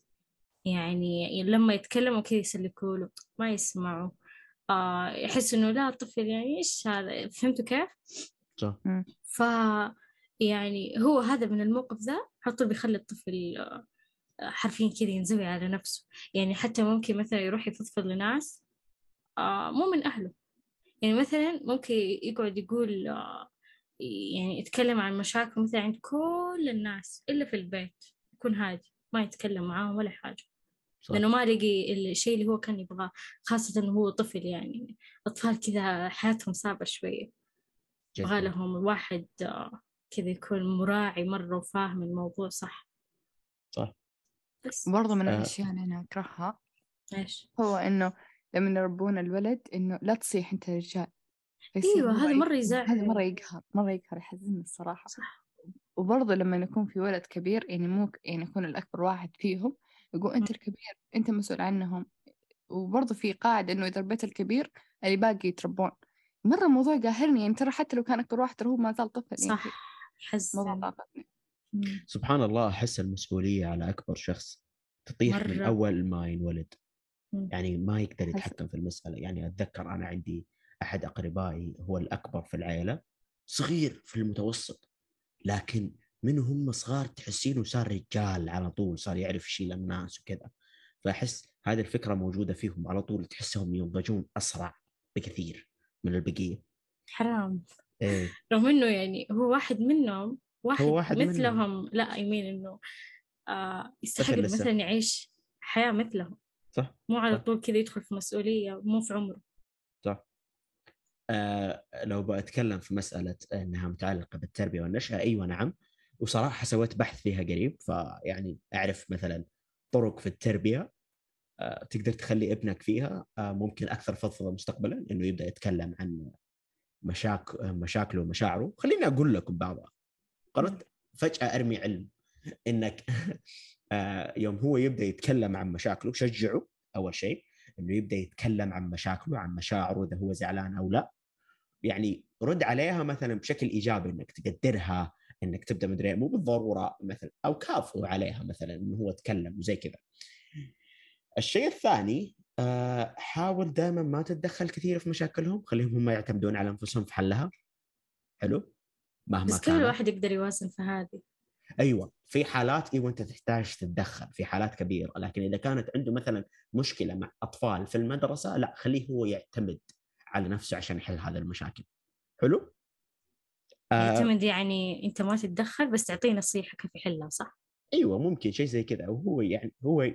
يعني لما يتكلموا كذا يسلكوا له ما يسمعوا. آه يحس إنه لا الطفل يعني إيش هذا؟ فهمتوا كيف؟ صح. ف يعني هو هذا من الموقف ذا على طول بيخلي الطفل آه، حرفيا كذا ينزوي على نفسه. يعني حتى ممكن مثلا يروح يفضفض لناس آه مو من أهله. يعني مثلا ممكن يقعد يقول آه يعني يتكلم عن مشاكل مثلا عند كل الناس إلا في البيت يكون هادي ما يتكلم معاهم ولا حاجة. صح. لأنه ما لقي الشيء اللي هو كان يبغاه خاصة إنه هو طفل يعني أطفال كذا حياتهم صعبة شوية. يبغى لهم الواحد آه، كذا يكون مراعي مرة وفاهم الموضوع صح. صح. بس. برضه من آه. الأشياء اللي أنا أكرهها إيش؟ هو إنه لما يربون الولد إنه لا تصيح أنت رجال. هو هذا مرة يزعل. هذا مرة يقهر مرة يقهر يحزنني الصراحة. صح. وبرضه لما يكون في ولد كبير يعني مو يعني يكون الأكبر واحد فيهم يقول أنت الكبير أنت مسؤول عنهم. وبرضه في قاعدة إنه إذا ربيت الكبير اللي باقي يتربون. مرة الموضوع قاهرني يعني ترى حتى لو كان أكبر واحد ترى هو ما زال طفل يعني صح. مم. سبحان الله أحس المسؤولية على أكبر شخص تطيح من مرة. أول ما ينولد. يعني ما يقدر حسن. يتحكم في المسألة. يعني أتذكر أنا عندي أحد أقربائي هو الأكبر في العائله صغير في المتوسط لكن من هم صغار تحسينه صار رجال على طول صار يعرف يشيل الناس وكذا. فأحس هذه الفكرة موجودة فيهم على طول تحسهم ينضجون أسرع بكثير من البقية. حرام. إيه. رغم إنه يعني هو واحد منهم واحد, هو واحد منهم. مثلهم. لا يمين إنه آه يستحق. مثلا يعيش حياة مثلهم. صح مو على صح. طول كذا يدخل في مسؤولية مو في عمره. صح. لو بتكلم في مسألة إنها متعلقة بالتربية والنشأة أيوه نعم. وصراحة سويت بحث فيها قريب فيعني أعرف مثلا طرق في التربية آه تقدر تخلي ابنك فيها آه ممكن أكثر فضفضة مستقبلا إنه يبدأ يتكلم عن مشاك مشاكله ومشاعره. خليني أقول لكم بعضها قررت فجأة أرمي علم إنك آه، يوم هو يبدأ يتكلم عن مشاكله شجعه أول شيء. إنه يبدأ يتكلم عن مشاكله عن مشاعره إذا هو زعلان أو لا. يعني رد عليها مثلا بشكل إيجابي إنك تقدرها إنك تبدأ مدري مو بالضرورة مثلا أو كافئه عليها مثلا إنه هو تكلم وزي كذا. الشيء الثاني آه، حاول دائما ما تتدخل كثير في مشاكلهم خليهم هم يعتمدون على أنفسهم في حلها. حلو؟ مهما بس كل واحد يقدر يوازن في هذه. أيوه في حالات أيوه انت تحتاج تتدخل في حالات كبيرة لكن إذا كانت عنده مثلا مشكلة مع أطفال في المدرسة لا خليه هو يعتمد على نفسه عشان يحل هذه المشاكل. حلو؟ آه. يعتمد يعني أنت ما تتدخل بس تعطيه نصيحة كيف يحلها صح؟ أيوه ممكن شيء زي كذا. وهو يعني هو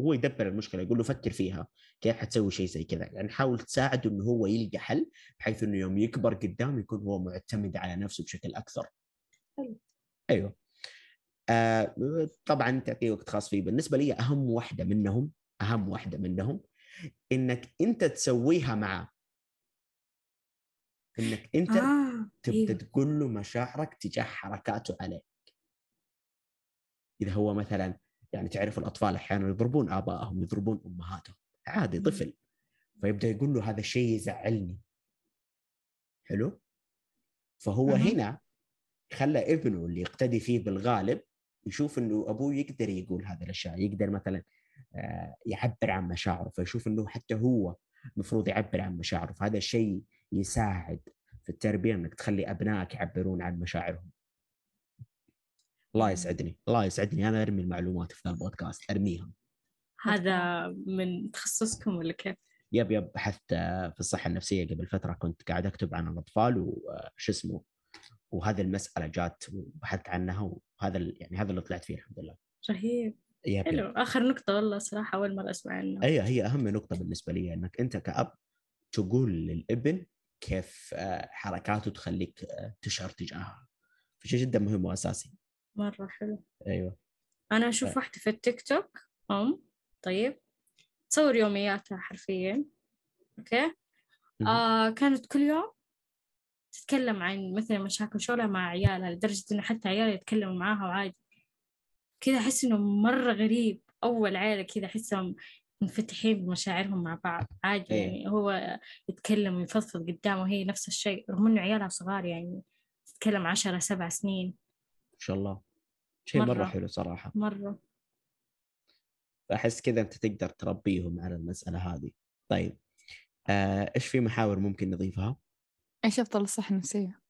هو يدبر المشكلة يقول له فكر فيها كيف حتسوي شيء زي كذا؟ يعني حاول تساعده إنه هو يلقى حل بحيث إنه يوم يكبر قدام يكون هو معتمد على نفسه بشكل أكثر. حلو. أيوه. آه طبعا تعطيه وقت خاص فيه بالنسبة لي أهم واحدة منهم أهم واحدة منهم إنك أنت تسويها معه إنك أنت آه. تبدأ أيوه. تقول له مشاعرك تجاه حركاته عليك إذا هو مثلا يعني تعرف الأطفال أحيانا يضربون آبائهم يضربون أمهاتهم عادي طفل فيبدأ يقول له هذا الشيء يزعلني حلو فهو أها. هنا خلى ابنه اللي يقتدي فيه بالغالب يشوف إنه أبوه يقدر يقول هذه الأشياء يقدر مثلا آه، يعبر عن مشاعره فيشوف إنه حتى هو المفروض يعبر عن مشاعره. فهذا الشيء يساعد في التربية إنك تخلي أبنائك يعبرون عن مشاعرهم. الله يسعدني الله يسعدني. أنا أرمي المعلومات في البودكاست أرميها. هذا من تخصصكم ولا كيف؟ يب يب. بحثت آه، في الصحة النفسية قبل فترة كنت قاعد أكتب عن الأطفال وش اسمه وهذه المسألة جات وبحثت عنها وهذا يعني هذا اللي طلعت فيه الحمد لله. رهيب. يب حلو. يب. آخر نقطة والله صراحة أول مرة أسمع عنها أي هي أهم نقطة بالنسبة لي إنك أنت كأب تقول للإبن كيف آه، حركاته تخليك آه، تشعر تجاهها فشيء جدا مهم وأساسي. مرة حلو. أيوه. أنا أشوف واحدة في التيك توك أم طيب تصور يومياتها حرفيا أوكي. آه كانت كل يوم تتكلم عن مثلا مشاكل شغلها مع عيالها لدرجة إنه حتى عيالها يتكلموا معاها وعادي. كذا أحس إنه مرة غريب. أول عيلة كذا أحسهم منفتحين بمشاعرهم مع بعض. عادي إيه. يعني هو يتكلم ويفضفض قدامه وهي نفس الشيء رغم إنه عيالها صغار يعني تتكلم عشرة سبع سنين. ان شاء الله. شيء مرة, مرة. حلو صراحة. مرة. فاحس كذا أنت تقدر تربيهم على المسألة هذه. طيب. آه، إيش في محاور ممكن نضيفها؟ إيش أفضل الصحة النفسية؟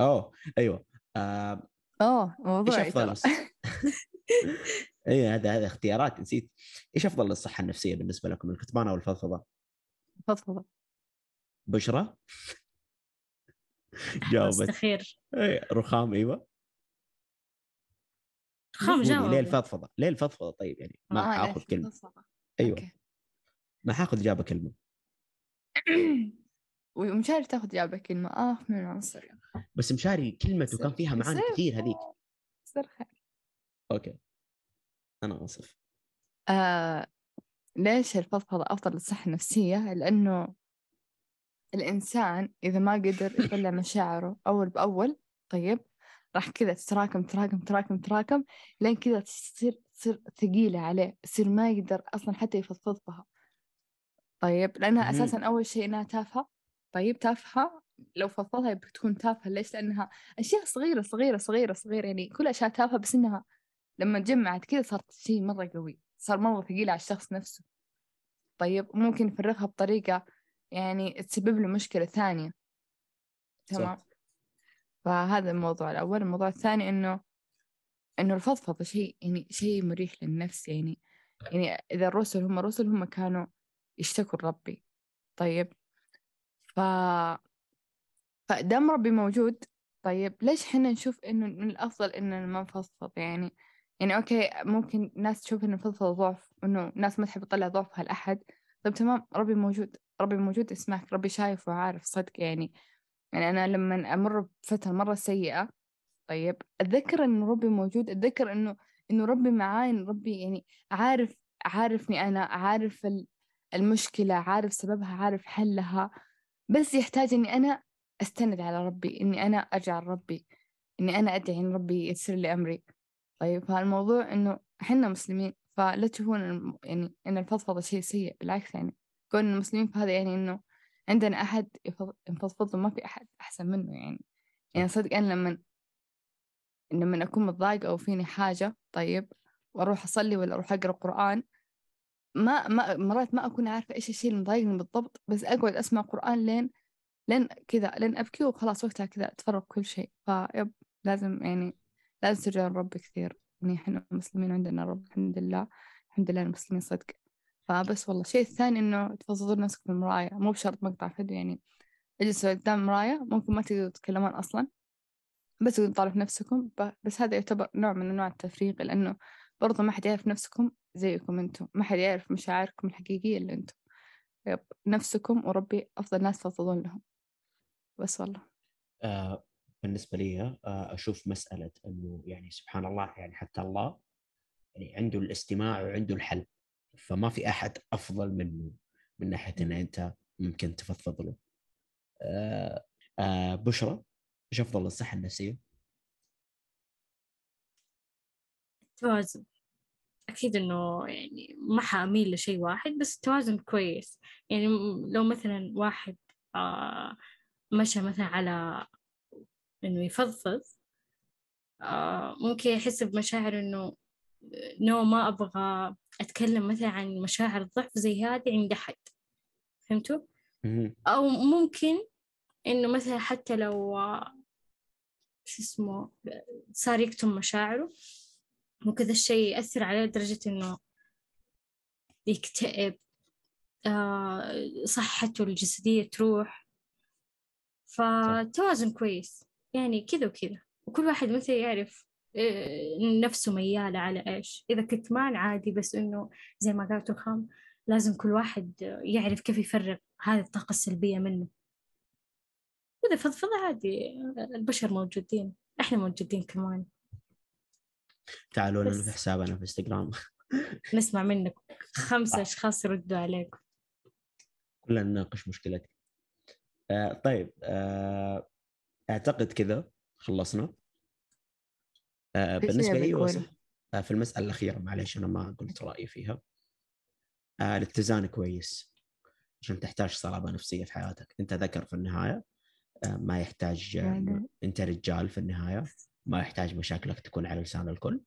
اوه أيوه آه، اوه إيش موضوعي أفضل. اي هذا هذا اختيارات نسيت إيش أفضل للصحه النفسية بالنسبة لكم الكتمان أو الفضفضة؟ فضفضة بشرى جاوبت استخير إيه، رخام أيوه رهام قولي جاوب ليه الفضفضه؟ ليه الفضفضه طيب يعني ما آه، حاخذ كلمة؟ أيوه okay. ما حاخذ إجابة كلمة ومش عارف تاخذ جابة كلمة آه من العنصر بس مشاري كلمته كان فيها معاني كثير هذيك. يصير خير okay. أنا آسف. آه ليش الفضفضة أفضل للصحة النفسية؟ لأنه الإنسان إذا ما قدر يطلع مشاعره أول بأول طيب راح كذا تتراكم تراكم تراكم تراكم لين كذا تصير تصير ثقيلة عليه يصير ما يقدر أصلا حتى يفضفض بها طيب لأنها. أساسا أول شيء إنها تافهة طيب تافهة؟ لو فضفضها بتكون تافهة. ليش؟ لأنها أشياء صغيرة صغيرة صغيرة صغيرة. يعني كل أشياء تافهة بس إنها لما تجمعت كذا صارت شيء مرة قوي. صار مرة ثقيل على الشخص نفسه. طيب ممكن يفرغها بطريقة يعني تسبب له مشكلة ثانية. تمام؟ صح. فهذا الموضوع الأول. الموضوع الثاني إنه إنه الفضفضة شيء يعني شيء مريح للنفس. يعني يعني إذا الرسل هم رسل هم كانوا يشتكوا لربي. طيب ف فدام ربي موجود. طيب ليش حنا نشوف إنه من الأفضل إننا ما نفضفض يعني يعني أوكي ممكن ناس تشوف إنه الفضفضة ضعف إنه ناس ما تحب تطلع ضعفها لأحد طيب تمام ربي موجود ربي موجود يسمعك ربي شايف وعارف صدق يعني. يعني أنا لما أمر بفترة مرة سيئة طيب أتذكر إنه ربي موجود أتذكر إنه إنه ربي معاي ربي يعني عارف عارفني أنا عارف المشكلة عارف سببها عارف حلها. بس يحتاج إني أنا أستند على ربي إني أنا أرجع لربي إني أنا أدعي إن ربي يسر لي أمري. طيب فالموضوع إنه إحنا مسلمين فلا تشوفون يعني إن الفضفضة شيء سيء بالعكس يعني كون المسلمين فهذا يعني إنه عندنا أحد يفضفض ما في أحد أحسن منه يعني. يعني صدق أنا لما لما أكون متضايقة أو فيني حاجة طيب وأروح أصلي ولا أروح أقرأ قرآن ما ما مرات ما أكون عارفة إيش الشيء اللي مضايقني بالضبط بس أقعد أسمع قرآن لين لين كذا لين أبكي وخلاص وقتها كذا أتفرغ كل شيء. فيب لازم يعني لازم ترجع لرب كثير. يعني إحنا مسلمين عندنا رب الحمد لله الحمد لله المسلمين صدق. فبس والله. الشيء الثاني إنه تفضلوا نفسك في المراية مو بشرط مقطع فيديو يعني اجلسوا قدام مراية. ممكن ما تقدروا تتكلمون أصلا بس تطالعوا في نفسكم. بس هذا يعتبر نوع من أنواع التفريق لأنه برضه ما حد يعرف نفسكم زيكم أنتم ما حد يعرف مشاعركم الحقيقية اللي أنتم يب نفسكم وربي أفضل ناس تفضلون لهم. بس والله. آه بالنسبة لي آه أشوف مسألة أنه يعني سبحان الله يعني حتى الله يعني عنده الاستماع وعنده الحل. فما في أحد أفضل منه من ناحية أن أنت ممكن تفضفض له. آه آه بشرى إيش افضل للصحه النفسية؟ توازن. أكيد إنه يعني ما حأميل لشيء واحد بس التوازن كويس. يعني لو مثلا واحد آه مشى مثلا على إنه يفضفض آه ممكن يحس بمشاعر إنه نو ما أبغى أتكلم مثلا عن مشاعر الضعف زي هذه عند أحد فهمتوا؟ أو ممكن إنه مثلا حتى لو شو اسمه صار يكتم مشاعره وكذا الشيء يأثر عليه لدرجة إنه يكتئب. آه صحته الجسدية تروح. فتوازن كويس. يعني كذا وكذا. وكل واحد مثل يعرف آه، نفسه ميالة على إيش. إذا كتمان عادي بس إنه زي ما قالت رخام لازم كل واحد يعرف كيف يفرغ هذه الطاقة السلبية منه. إذا فضفضة عادي البشر موجودين. إحنا موجودين كمان. تعالوا لنا في حسابنا في إنستغرام. نسمع منك. خمسة أشخاص يردوا عليك. كلنا نناقش مشكلتك. آه طيب آه أعتقد كذا. خلصنا. آه بالنسبة لي وصح آه في المسألة الأخيرة معليش أنا ما قلت رأيي فيها. آه الاتزان كويس عشان تحتاج صلابة نفسية في حياتك. أنت ذكر في النهاية. آه ما يحتاج آه أنت رجال في النهاية. ما يحتاج مشاكلك تكون على لسان الكل.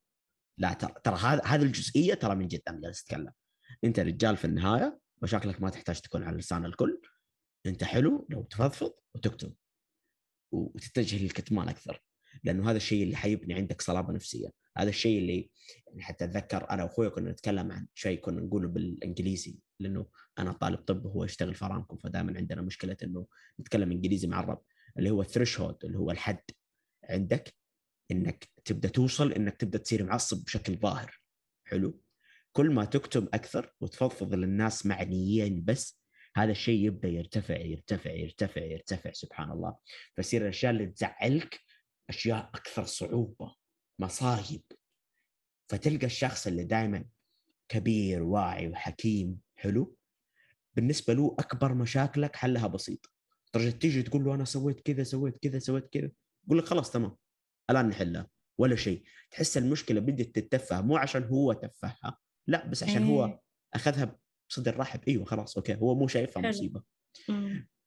لا ترى ترى هذا هذه الجزئية ترى من جد أنا جالس اتكلم أنت رجال في النهاية مشاكلك ما تحتاج تكون على لسان الكل. أنت حلو لو تفضفض وتكتب وتتجه للكتمان أكثر. لأنه هذا الشيء اللي حيبني عندك صلابة نفسية. هذا الشيء اللي يعني حتى أتذكر أنا وأخوي كنا نتكلم عن شيء كنا نقوله بالإنجليزي لأنه أنا طالب طب وهو يشتغل في أرامكو فدائما عندنا مشكلة إنه نتكلم إنجليزي مع الرب اللي هو الثريش اللي هو الحد عندك. إنك تبدأ توصل إنك تبدأ تصير معصب بشكل ظاهر. حلو. كل ما تكتب أكثر وتفضفض للناس معنيين بس هذا الشيء يبدأ يرتفع يرتفع يرتفع يرتفع سبحان الله. فيصير الأشياء اللي تزعلك أشياء أكثر صعوبة مصايب. فتلقى الشخص اللي دائما كبير واعي وحكيم حلو. بالنسبة له أكبر مشاكلك حلها بسيط. لدرجه تيجي تقول له أنا سويت كذا سويت كذا سويت كذا. يقول لك خلاص تمام. الان نحلها ولا شيء. تحس المشكلة بدت تتفه مو عشان هو تفهها لا بس عشان هو إيه. أخذها بصدر رحب. إيوه خلاص okay. هو مو شايفها مصيبة.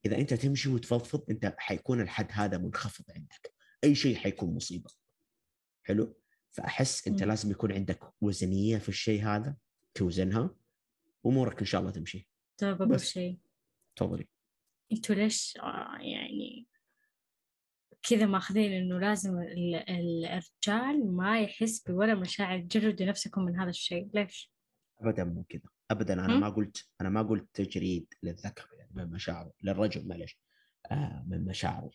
إذا أنت تمشي وتفضفض أنت حيكون الحد هذا منخفض عندك. أي شيء حيكون مصيبة. حلو؟ فأحس أنت لازم يكون عندك وزنية في الشيء هذا توزنها امورك إن شاء الله تمشي. طيب بقول شيء. تفضلي. أنتوا ليش آه، يعني كذا ماخذين إنه لازم الرجال ما يحس بولا مشاعر جردوا نفسكم من هذا الشيء. ليش؟ ابدا مو كذا. ابدا أنا ما قلت أنا ما قلت تجريد للذكر يعني من مشاعره للرجل معلش آه من مشاعره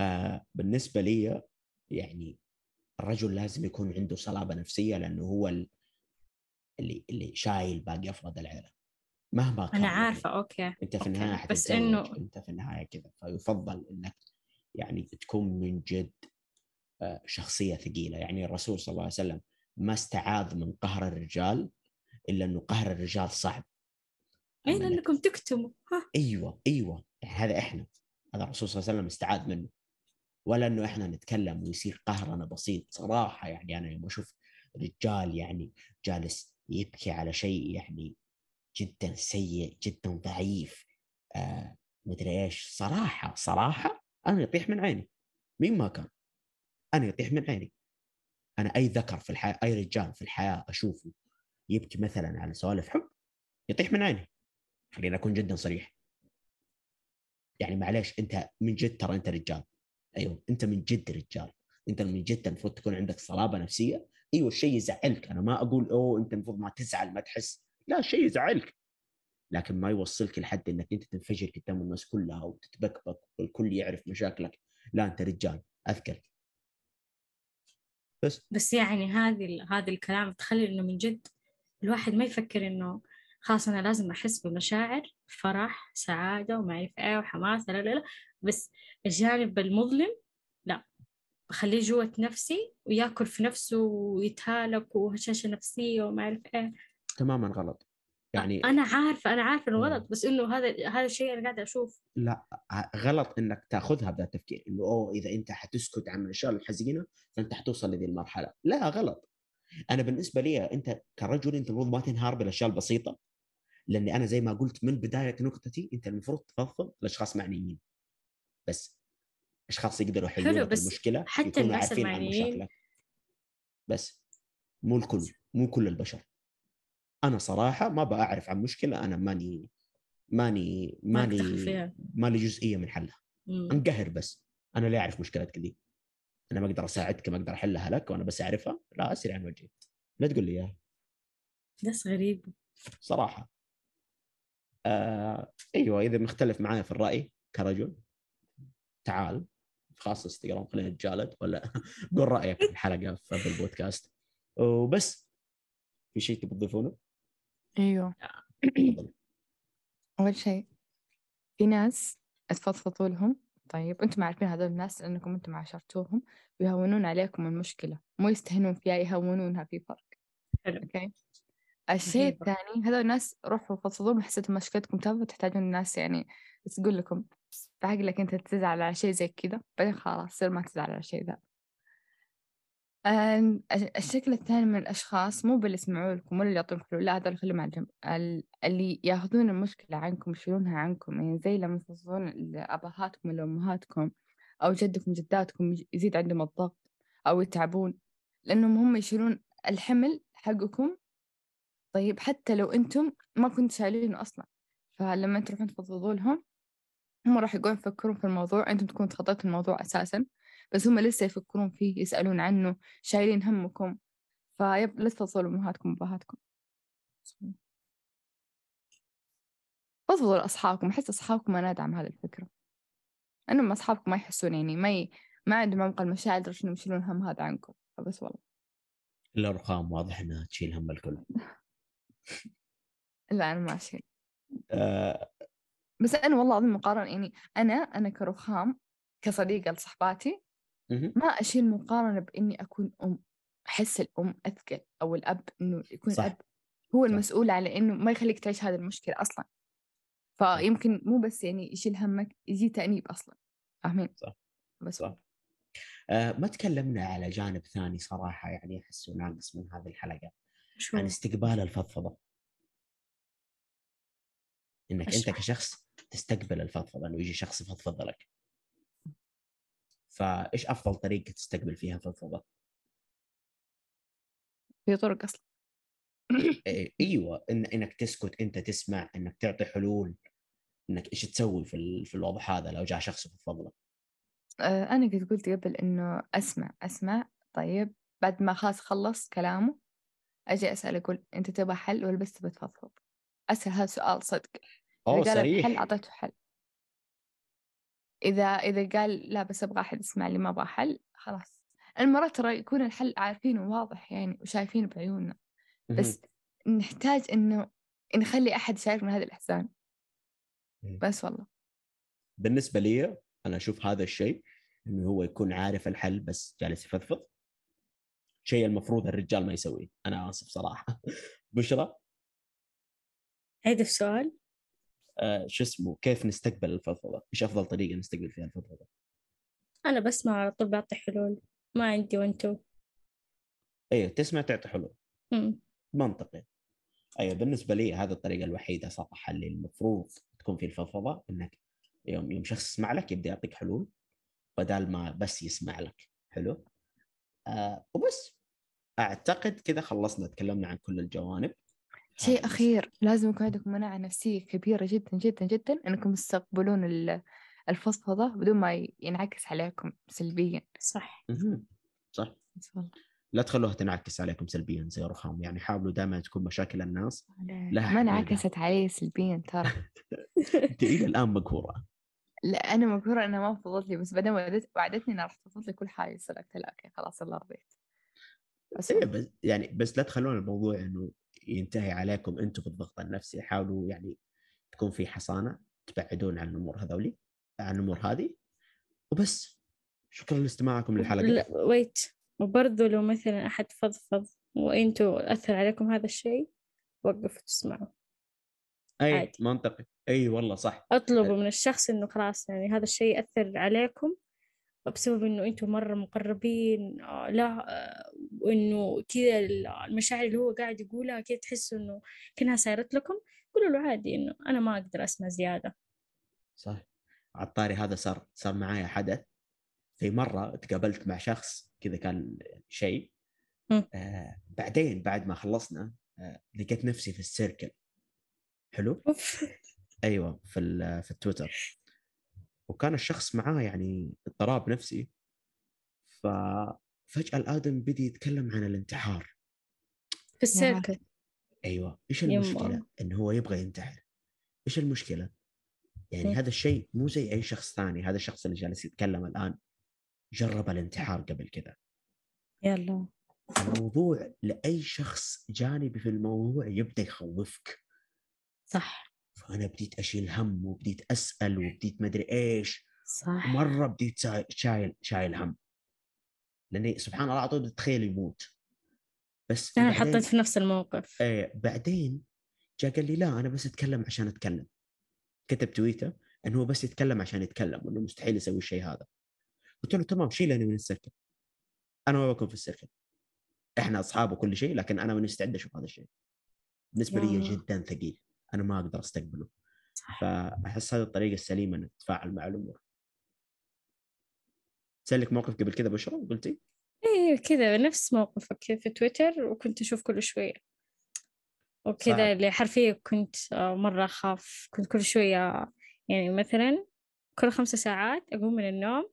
آه بالنسبة لي يعني الرجل لازم يكون عنده صلابة نفسية لأنه هو اللي اللي شايل باقي أفراد العائله مهما كان أنا يعني. عارفة okay أنت في okay، النهاية بس إنه- أنت في النهاية كذا. فيفضل إنك يعني تكون من جد آه، شخصية ثقيلة. يعني الرسول صلى الله عليه وسلم ما استعاذ من قهر الرجال إلا إنه قهر الرجال صعب. اي أما إنك- لانكم تكتموا؟ ها. أيوه أيوه. هذا إحنا. هذا الرسول صلى الله عليه وسلم استعاذ منه. ولا إنه إحنا نتكلم ويصير قهرنا بسيط. صراحة يعني أنا يوم أشوف رجال يعني جالس يبكي على شيء يعني جدا سيء جدا ضعيف آه مدري إيش. صراحة صراحة أنا يطيح من عيني. مين ما كان. أنا يطيح من عيني. أنا أي ذكر في الحياة أي رجال في الحياة أشوفه يبكي مثلا على سوالف حب يطيح من عيني. خليني أكون جدا صريح. يعني معليش أنت من جد ترى أنت رجال. أيوه أنت من جد رجال. أنت من جد المفروض تكون عندك صلابة نفسية. أيوه الشيء يزعلك. أنا ما أقول أوه أنت المفروض ما تزعل ما تحس. لا الشيء يزعلك. لكن ما يوصلك لحد إنك أنت تنفجر قدام الناس كلها وتتبكبك والكل يعرف مشاكلك. لا أنت رجال اذكر بس. بس يعني هذه هذا الكلام تخلي إنه من جد الواحد ما يفكر إنه خلاص أنا لازم أحس بمشاعر فرح سعادة وما اعرف إيه وحماس لا لا لا. بس الجانب المظلم لا. بخليه جوة نفسي ويأكل في نفسه ويتهالك وهشاشة نفسية وما اعرف إيه تماما غلط. يعني أنا عارفة أنا عارفة إنه مم. غلط بس إنه هذا هذا الشيء أنا قاعدة أشوف. لا غلط إنك تأخذها بهذا التفكير إنه أوه إذا أنت حتسكت عن الاشياء الحزينه فأنت حتوصل لذي المرحلة. لا غلط. أنا بالنسبة لي أنت كرجل أنت المفروض ما تنهار بالأشياء البسيطة لأني أنا زي ما قلت من بداية نقطتي أنت المفروض تفضفض لأشخاص معنيين. بس أشخاص يقدروا يحلوا المشكلة حتى يكونوا الناس عارفين عن المعنيين- بس مو الكل مو كل البشر. أنا صراحة ما بعرف عن مشكلة أنا ماني ماني ماني. مالي جزئية من حلها. مم. أنقهر بس. أنا لا أعرف مشكلتك دي. أنا ما أقدر أساعدك ما أقدر أحلها لك وأنا بس أعرفها. لا اسرع عن وجهي. لا تقول لي إياها. ناس غريب. صراحة. آه أيوه إذا مختلف معايا في الرأي كرجل تعال خاص إنستغرام خلينا نتجالد ولا قول رأيك في الحلقة في البودكاست. وبس. في شيء تبي تضيفونه؟ أيوه. تفضل أول شيء في ناس تفضفضوا لهم طيب أنتم عارفين هذول الناس لانكم أنتم عاشرتوهم ويهونون عليكم المشكلة. مو يستهينون فيها يهونونها في فرق. حلو. okay؟ الشيء. الثاني هذول الناس روحوا فضفضوا حسيتوا مشكلتكم. تافهة تحتاجون الناس يعني تقول لكم بعقلك أنت تزعل على شيء زي كذا. بعدين خلاص صير ما تزعل على الشيء ذا. الشكل الثاني من الأشخاص مو باللي يسمعوا لكم ولا اللي يعطون حلول لا هذول خليهم على جنب ال- اللي ياخذون المشكلة عنكم يشيلونها عنكم يعني زي لما يفضلون لأبهاتكم ولا أمهاتكم أو جدكم جداتكم يزيد عندهم الضغط أو يتعبون لأنهم هم يشيلون الحمل حقكم. طيب حتى لو أنتم ما كنتوا شايلينه أصلا فلما تروحون تفضفضوا لهم هم راح يقعدون يفكرون في الموضوع أنتم تكونوا تخطيتوا الموضوع أساسا. بس هم لسه يفكرون فيه يسألون عنه شايلين همكم. فيب لا تفضلوا لأمهاتكم وأبهاتكم فضفضوا لأصحابكم أحس أصحابكم أنا أدعم هذه الفكرة. أنهم أصحابكم ما يحسون يعني ما ي... ما عندهم عمق المشاعر لدرجة إنهم يشيلون هم هذا عنكم. فبس والله. إلا رخام واضح إنها تشيل هم الكل. لا أنا ما أشيل. آه. بس أنا والله العظيم مقارنة يعني أنا أنا كرخام كصديقة لصحباتي ما أشيل مقارنة بإني أكون أم أحس الأم أثقل أو الأب إنه يكون صح. الأب هو صح. المسؤول على إنه ما يخليك تعيش هذه المشكلة أصلا فيمكن مو بس يعني يشيل همك يجي تأنيب أصلا فاهمين؟ صح. بس صح. آه ما تكلمنا على جانب ثاني صراحة يعني احسه ناقص من هذه الحلقة شو عن استقبال الفضفضة إنك أنت أشرح. كشخص تستقبل الفضفضة إنه يجي شخص يفضفض لك فايش أفضل طريقة تستقبل فيها الفضفضة؟ في طرق أصلا. إيه، إيوه إن إنك تسكت إنت تسمع إنك تعطي حلول إنك إيش تسوي في ال- في الوضع هذا لو جاء شخص يفضفض لك آه، أنا قد قلت قبل إنه أسمع أسمع طيب بعد ما خلاص خلص كلامه أجي أسأل أقول أنت تبغى حل ولا بس تبغى تفضفض؟ أسأل هذا سؤال صدق. أوه صريح أعطيته حل. إذا إذا قال لا بس أبغى أحد يسمع لي ما أبغى حل خلاص. المرات ترى يكون الحل عارفينه واضح يعني وشايفينه بعيوننا. بس نحتاج إنه نخلي أحد يشاركنا هذا الإحسان. بس والله. بالنسبة لي أنا أشوف هذا الشيء إنه هو يكون عارف الحل بس جالس يفضفض. شيء المفروض الرجال ما يسويه. أنا آسف صراحة. بشرى؟ عيد السؤال شو اسمه كيف نستقبل الفضفضة؟ إيش أفضل طريقة نستقبل فيها الفضفضة؟ أنا بسمع على طول بعطي حلول ما عندي وانتو أيوه تسمع تعطي حلول. مم. منطقي. أيوه بالنسبة لي هذه الطريقة الوحيدة صراحة اللي المفروض تكون في الفضفضة إنك يوم يوم شخص يسمع لك يبدأ يعطيك حلول بدل ما بس يسمع لك. حلو؟ آه وبس. أعتقد كذا خلصنا تكلمنا عن كل الجوانب. شيء بس. أخير لازم يكون عندكم مناعة نفسية كبيرة جدا جدا جدا إنكم تستقبلون ال- الفضفضة بدون ما ينعكس عليكم سلبيا صح. صح والله لا تخلوها تنعكس عليكم سلبيا زي رخام يعني حاولوا دائما تكون مشاكل الناس لها ما. انعكست علي سلبيا ترى أنت إلى الآن مقهورة لا أنا مقهورة إنها ما فضلت لي بس بعدين وعدت وعدتني إنها راح تفضل لي كل حاجة سلكت لا okay خلاص الله رضيت بس إيه. بس يعني بس لا تخلون الموضوع إنه ينتهي عليكم أنتم بالضغط النفسي حاولوا يعني تكون في حصانة تبعدون عن الأمور هذولي عن الأمور هذه. وبس. شكرا لاستماعكم للحلقة. لا wait وبرضه لو مثلا أحد فضفض وإنتوا أثر عليكم هذا الشيء وقفوا تسمعوا. أي عادي. منطقي. أي والله صح. أطلبوا من الشخص إنه خلاص يعني هذا الشيء يأثر عليكم. بسبب إنه أنتم مرة مقربين آه، لا آه، وانه كذا المشاعر اللي هو قاعد يقولها كذا تحسوا إنه كأنها صارت لكم؟ قولوا له عادي إنه أنا ما أقدر أسمع زيادة. صح عطاري هذا صار صار معايا حدث. في مرة تقابلت مع شخص كذا كان شيء. آه بعدين بعد ما خلصنا آه لقيت نفسي في السيركل حلو. أيوه في في التويتر. وكان الشخص معاه يعني اضطراب نفسي ففجاه الآدم بدي يتكلم عن الانتحار. في السيركل أيوه. إيش. المشكلة؟ إنه هو يبغى ينتحر. إيش المشكلة؟ يعني مم. هذا الشيء مو زي أي شخص ثاني. هذا الشخص اللي جالس يتكلم الآن جرب الانتحار قبل كذا يلا الموضوع لأي شخص جانبي في الموضوع يبدأ يخوفك. صح. فأنا بديت أشيل هم وبديت أسأل وبديت مدري إيش. صح. مره بديت شايل شايل هم. لأني سبحان الله على طول اتخيل يموت. بس أنا حطيت في نفس الموقف. إيه بعدين جاء قال لي لا أنا بس أتكلم عشان أتكلم. كتب تويتر إنه هو بس يتكلم عشان يتكلم وإنه مستحيل يسوي الشيء هذا. قلت له تمام شيلني من السيركل أنا ما بكون في السيركل إحنا أصحاب وكل شيء لكن أنا مستعد أشوف هذا الشيء. بالنسبة لي. جدا ثقيل. أنا ما أقدر أستقبله. فأحس هذه الطريقة السليمه إنك تتفاعل مع الأمور صار لك موقف قبل كذا بشرى قلتي؟ إيه كذا نفس موقفك في تويتر وكنت أشوف كل شوية وكذا. اللي حرفيا كنت آه، مرة أخاف كنت كل شوية يعني مثلا كل خمسة ساعات أقوم من النوم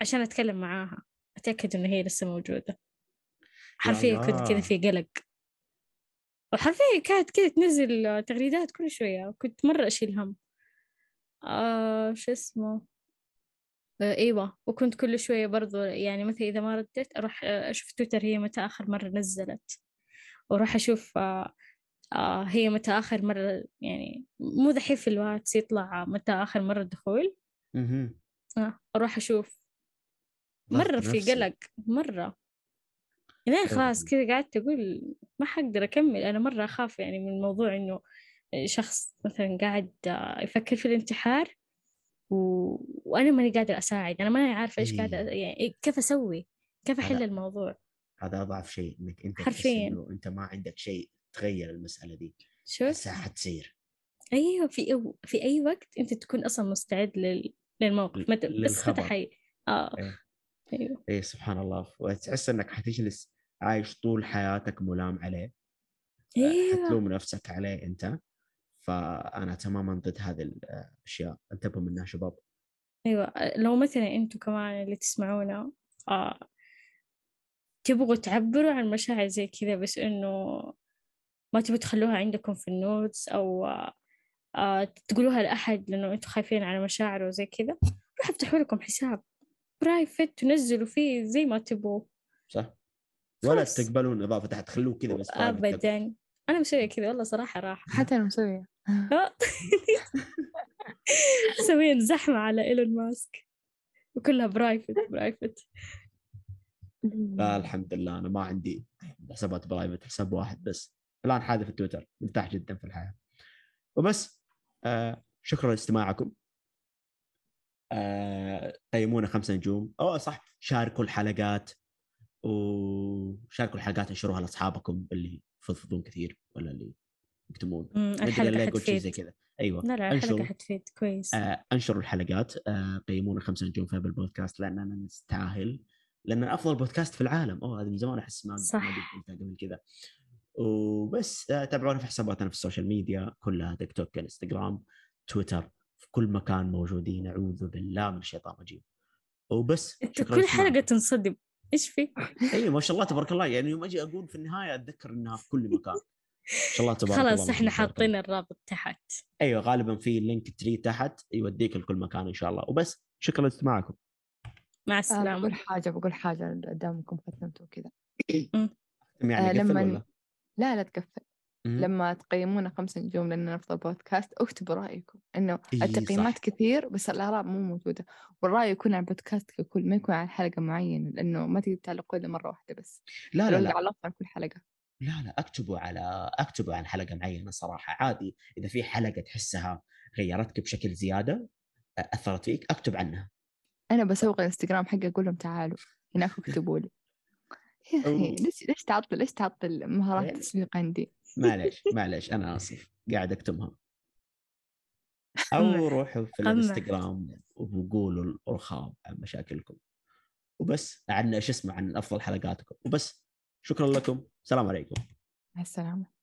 عشان أتكلم معاها أتأكد إن هي لسه موجودة حرفيا كنت كذا. في قلق وحرفيا كانت كذا تنزل تغريدات كل شوية. وكنت مرة أشيل هم. آه شو اسمه؟ آه إيوه. وكنت كل شوية برضو يعني مثلا إذا ما ردت أروح آه، أشوف تويتر هي متى آخر مرة نزلت. وأروح أشوف آه آه هي متى آخر مرة يعني مو دحين في الواتس يطلع متى آخر مرة دخول. آه أروح أشوف. ضغط مرة في. قلق. مرة. لين خلاص فعلاً. كذا قعدت أقول ما حقدر أكمل أنا مرة أخاف يعني من موضوع إنه شخص مثلا قاعد يفكر في الانتحار و... وأنا ماني قادرة أساعد أنا ماني عارفة إيش قاعدة إيه. يعني إيه- كيف أسوي كيف أحل هذا- الموضوع هذا أضعف شيء إنك أنت تحس حرفياً. إنه أنت ما عندك شيء تغير المسألة دي بس حتصير أيوه في أو... في أي وقت أنت تكون أصلا مستعد لل... للموقف مت... بس. متى حي آه إيه. أيوه اي سبحان الله وتحس إنك حتجلس عايش طول حياتك ملام عليه أيوه حتلوم نفسك عليه أنت. فأنا تماما ضد هذه الأشياء. انتبهوا منها شباب أيوه. لو مثلا أنتوا كمان اللي تسمعونا آه تبغوا تعبروا عن مشاعر زي كذا بس إنه ما تبغوا تخلوها عندكم في ال notes أو آه آه تقولوها لأحد لأنه أنتوا خايفين على مشاعره وزي كذا روحوا أفتحوا لكم حساب. private تنزلوا فيه زي ما تبغوا. صح. ولا. تقبلون اضافه تحت خلوه كذا بس. ابدا. أنا مسوية كذا والله صراحة راحه حتى أنا مسوية. مسويين زحمة على إيلون ماسك. وكلها private private. لا الحمد لله. أنا ما عندي حسابات private حساب واحد بس. الآن حاذف التويتر مرتاح جدا في الحياة. وبس آه شكرا لاستماعكم. آه قيمونا خمسة نجوم. أو صح شاركوا الحلقات. وشاركوا الحلقات انشروها لأصحابكم اللي يفضفضون كثير ولا اللي يكتمون الحلقة قلت شيء زي كذا. أيوه لا لا. الحلقة حتفيد كويس. آه، أنشروا الحلقات. آه، قيمونا خمسة نجوم في Apple Podcast لاننا نستاهل. لأن أفضل بودكاست في العالم. أوه هذا من زمان أحس ما صح. قبل كذا. وبس آه، تابعونا في حساباتنا في ال social media كلها تيك توك إنستغرام تويتر في كل مكان موجودين. أعوذ بالله من الشيطان الرجيم. وبس كل. حلقة تنصدم. إيش في؟ إي ما شاء الله تبارك الله. يعني يوم أجي أقول في النهاية أتذكر إنها في كل مكان. ما شاء الله تبارك الله خلاص إحنا. حاطين الرابط تحت. أيوه غالبا في Linktree تحت يوديك لكل مكان إن شاء الله. وبس شكرا لاستماعكم. مع السلامة. بقول حاجة بقول حاجة دامكم ختمتوا كذا. يعني آه، لما ولا؟ لا لا تقفل. مم. لما تقيمونا خمسة نجوم لأننا أفضل بودكاست أكتبوا رأيكم إنه إيه، التقييمات صح. كثير بس الآراء مو موجودة. والرأي يكون على البودكاست ككل ما يكون على حلقة معينة لأنه ما تقدر تعلقوا إلا مرة واحدة بس. لا لا لا. علقت على كل حلقة. لا لا أكتبوا على أكتبوا عن حلقة معينة صراحة. عادي إذا في حلقة تحسها غيرتك بشكل زيادة أثرت فيك أكتب عنها. أنا بسوق الإنستغرام حقي أقول لهم تعالوا هناك اكتبوا لي. يا أوه. ليش ليش تعطل ليش تعطل مهارات يعني- التسويق عندي؟ معلش معلش أنا آسف. قاعد أكتمها. أو. روحوا في. الإنستغرام وقولوا الرخام عن مشاكلكم. وبس عن شو اسمه عن أفضل حلقاتكم. وبس شكرا لكم. السلام عليكم. مع السلامة.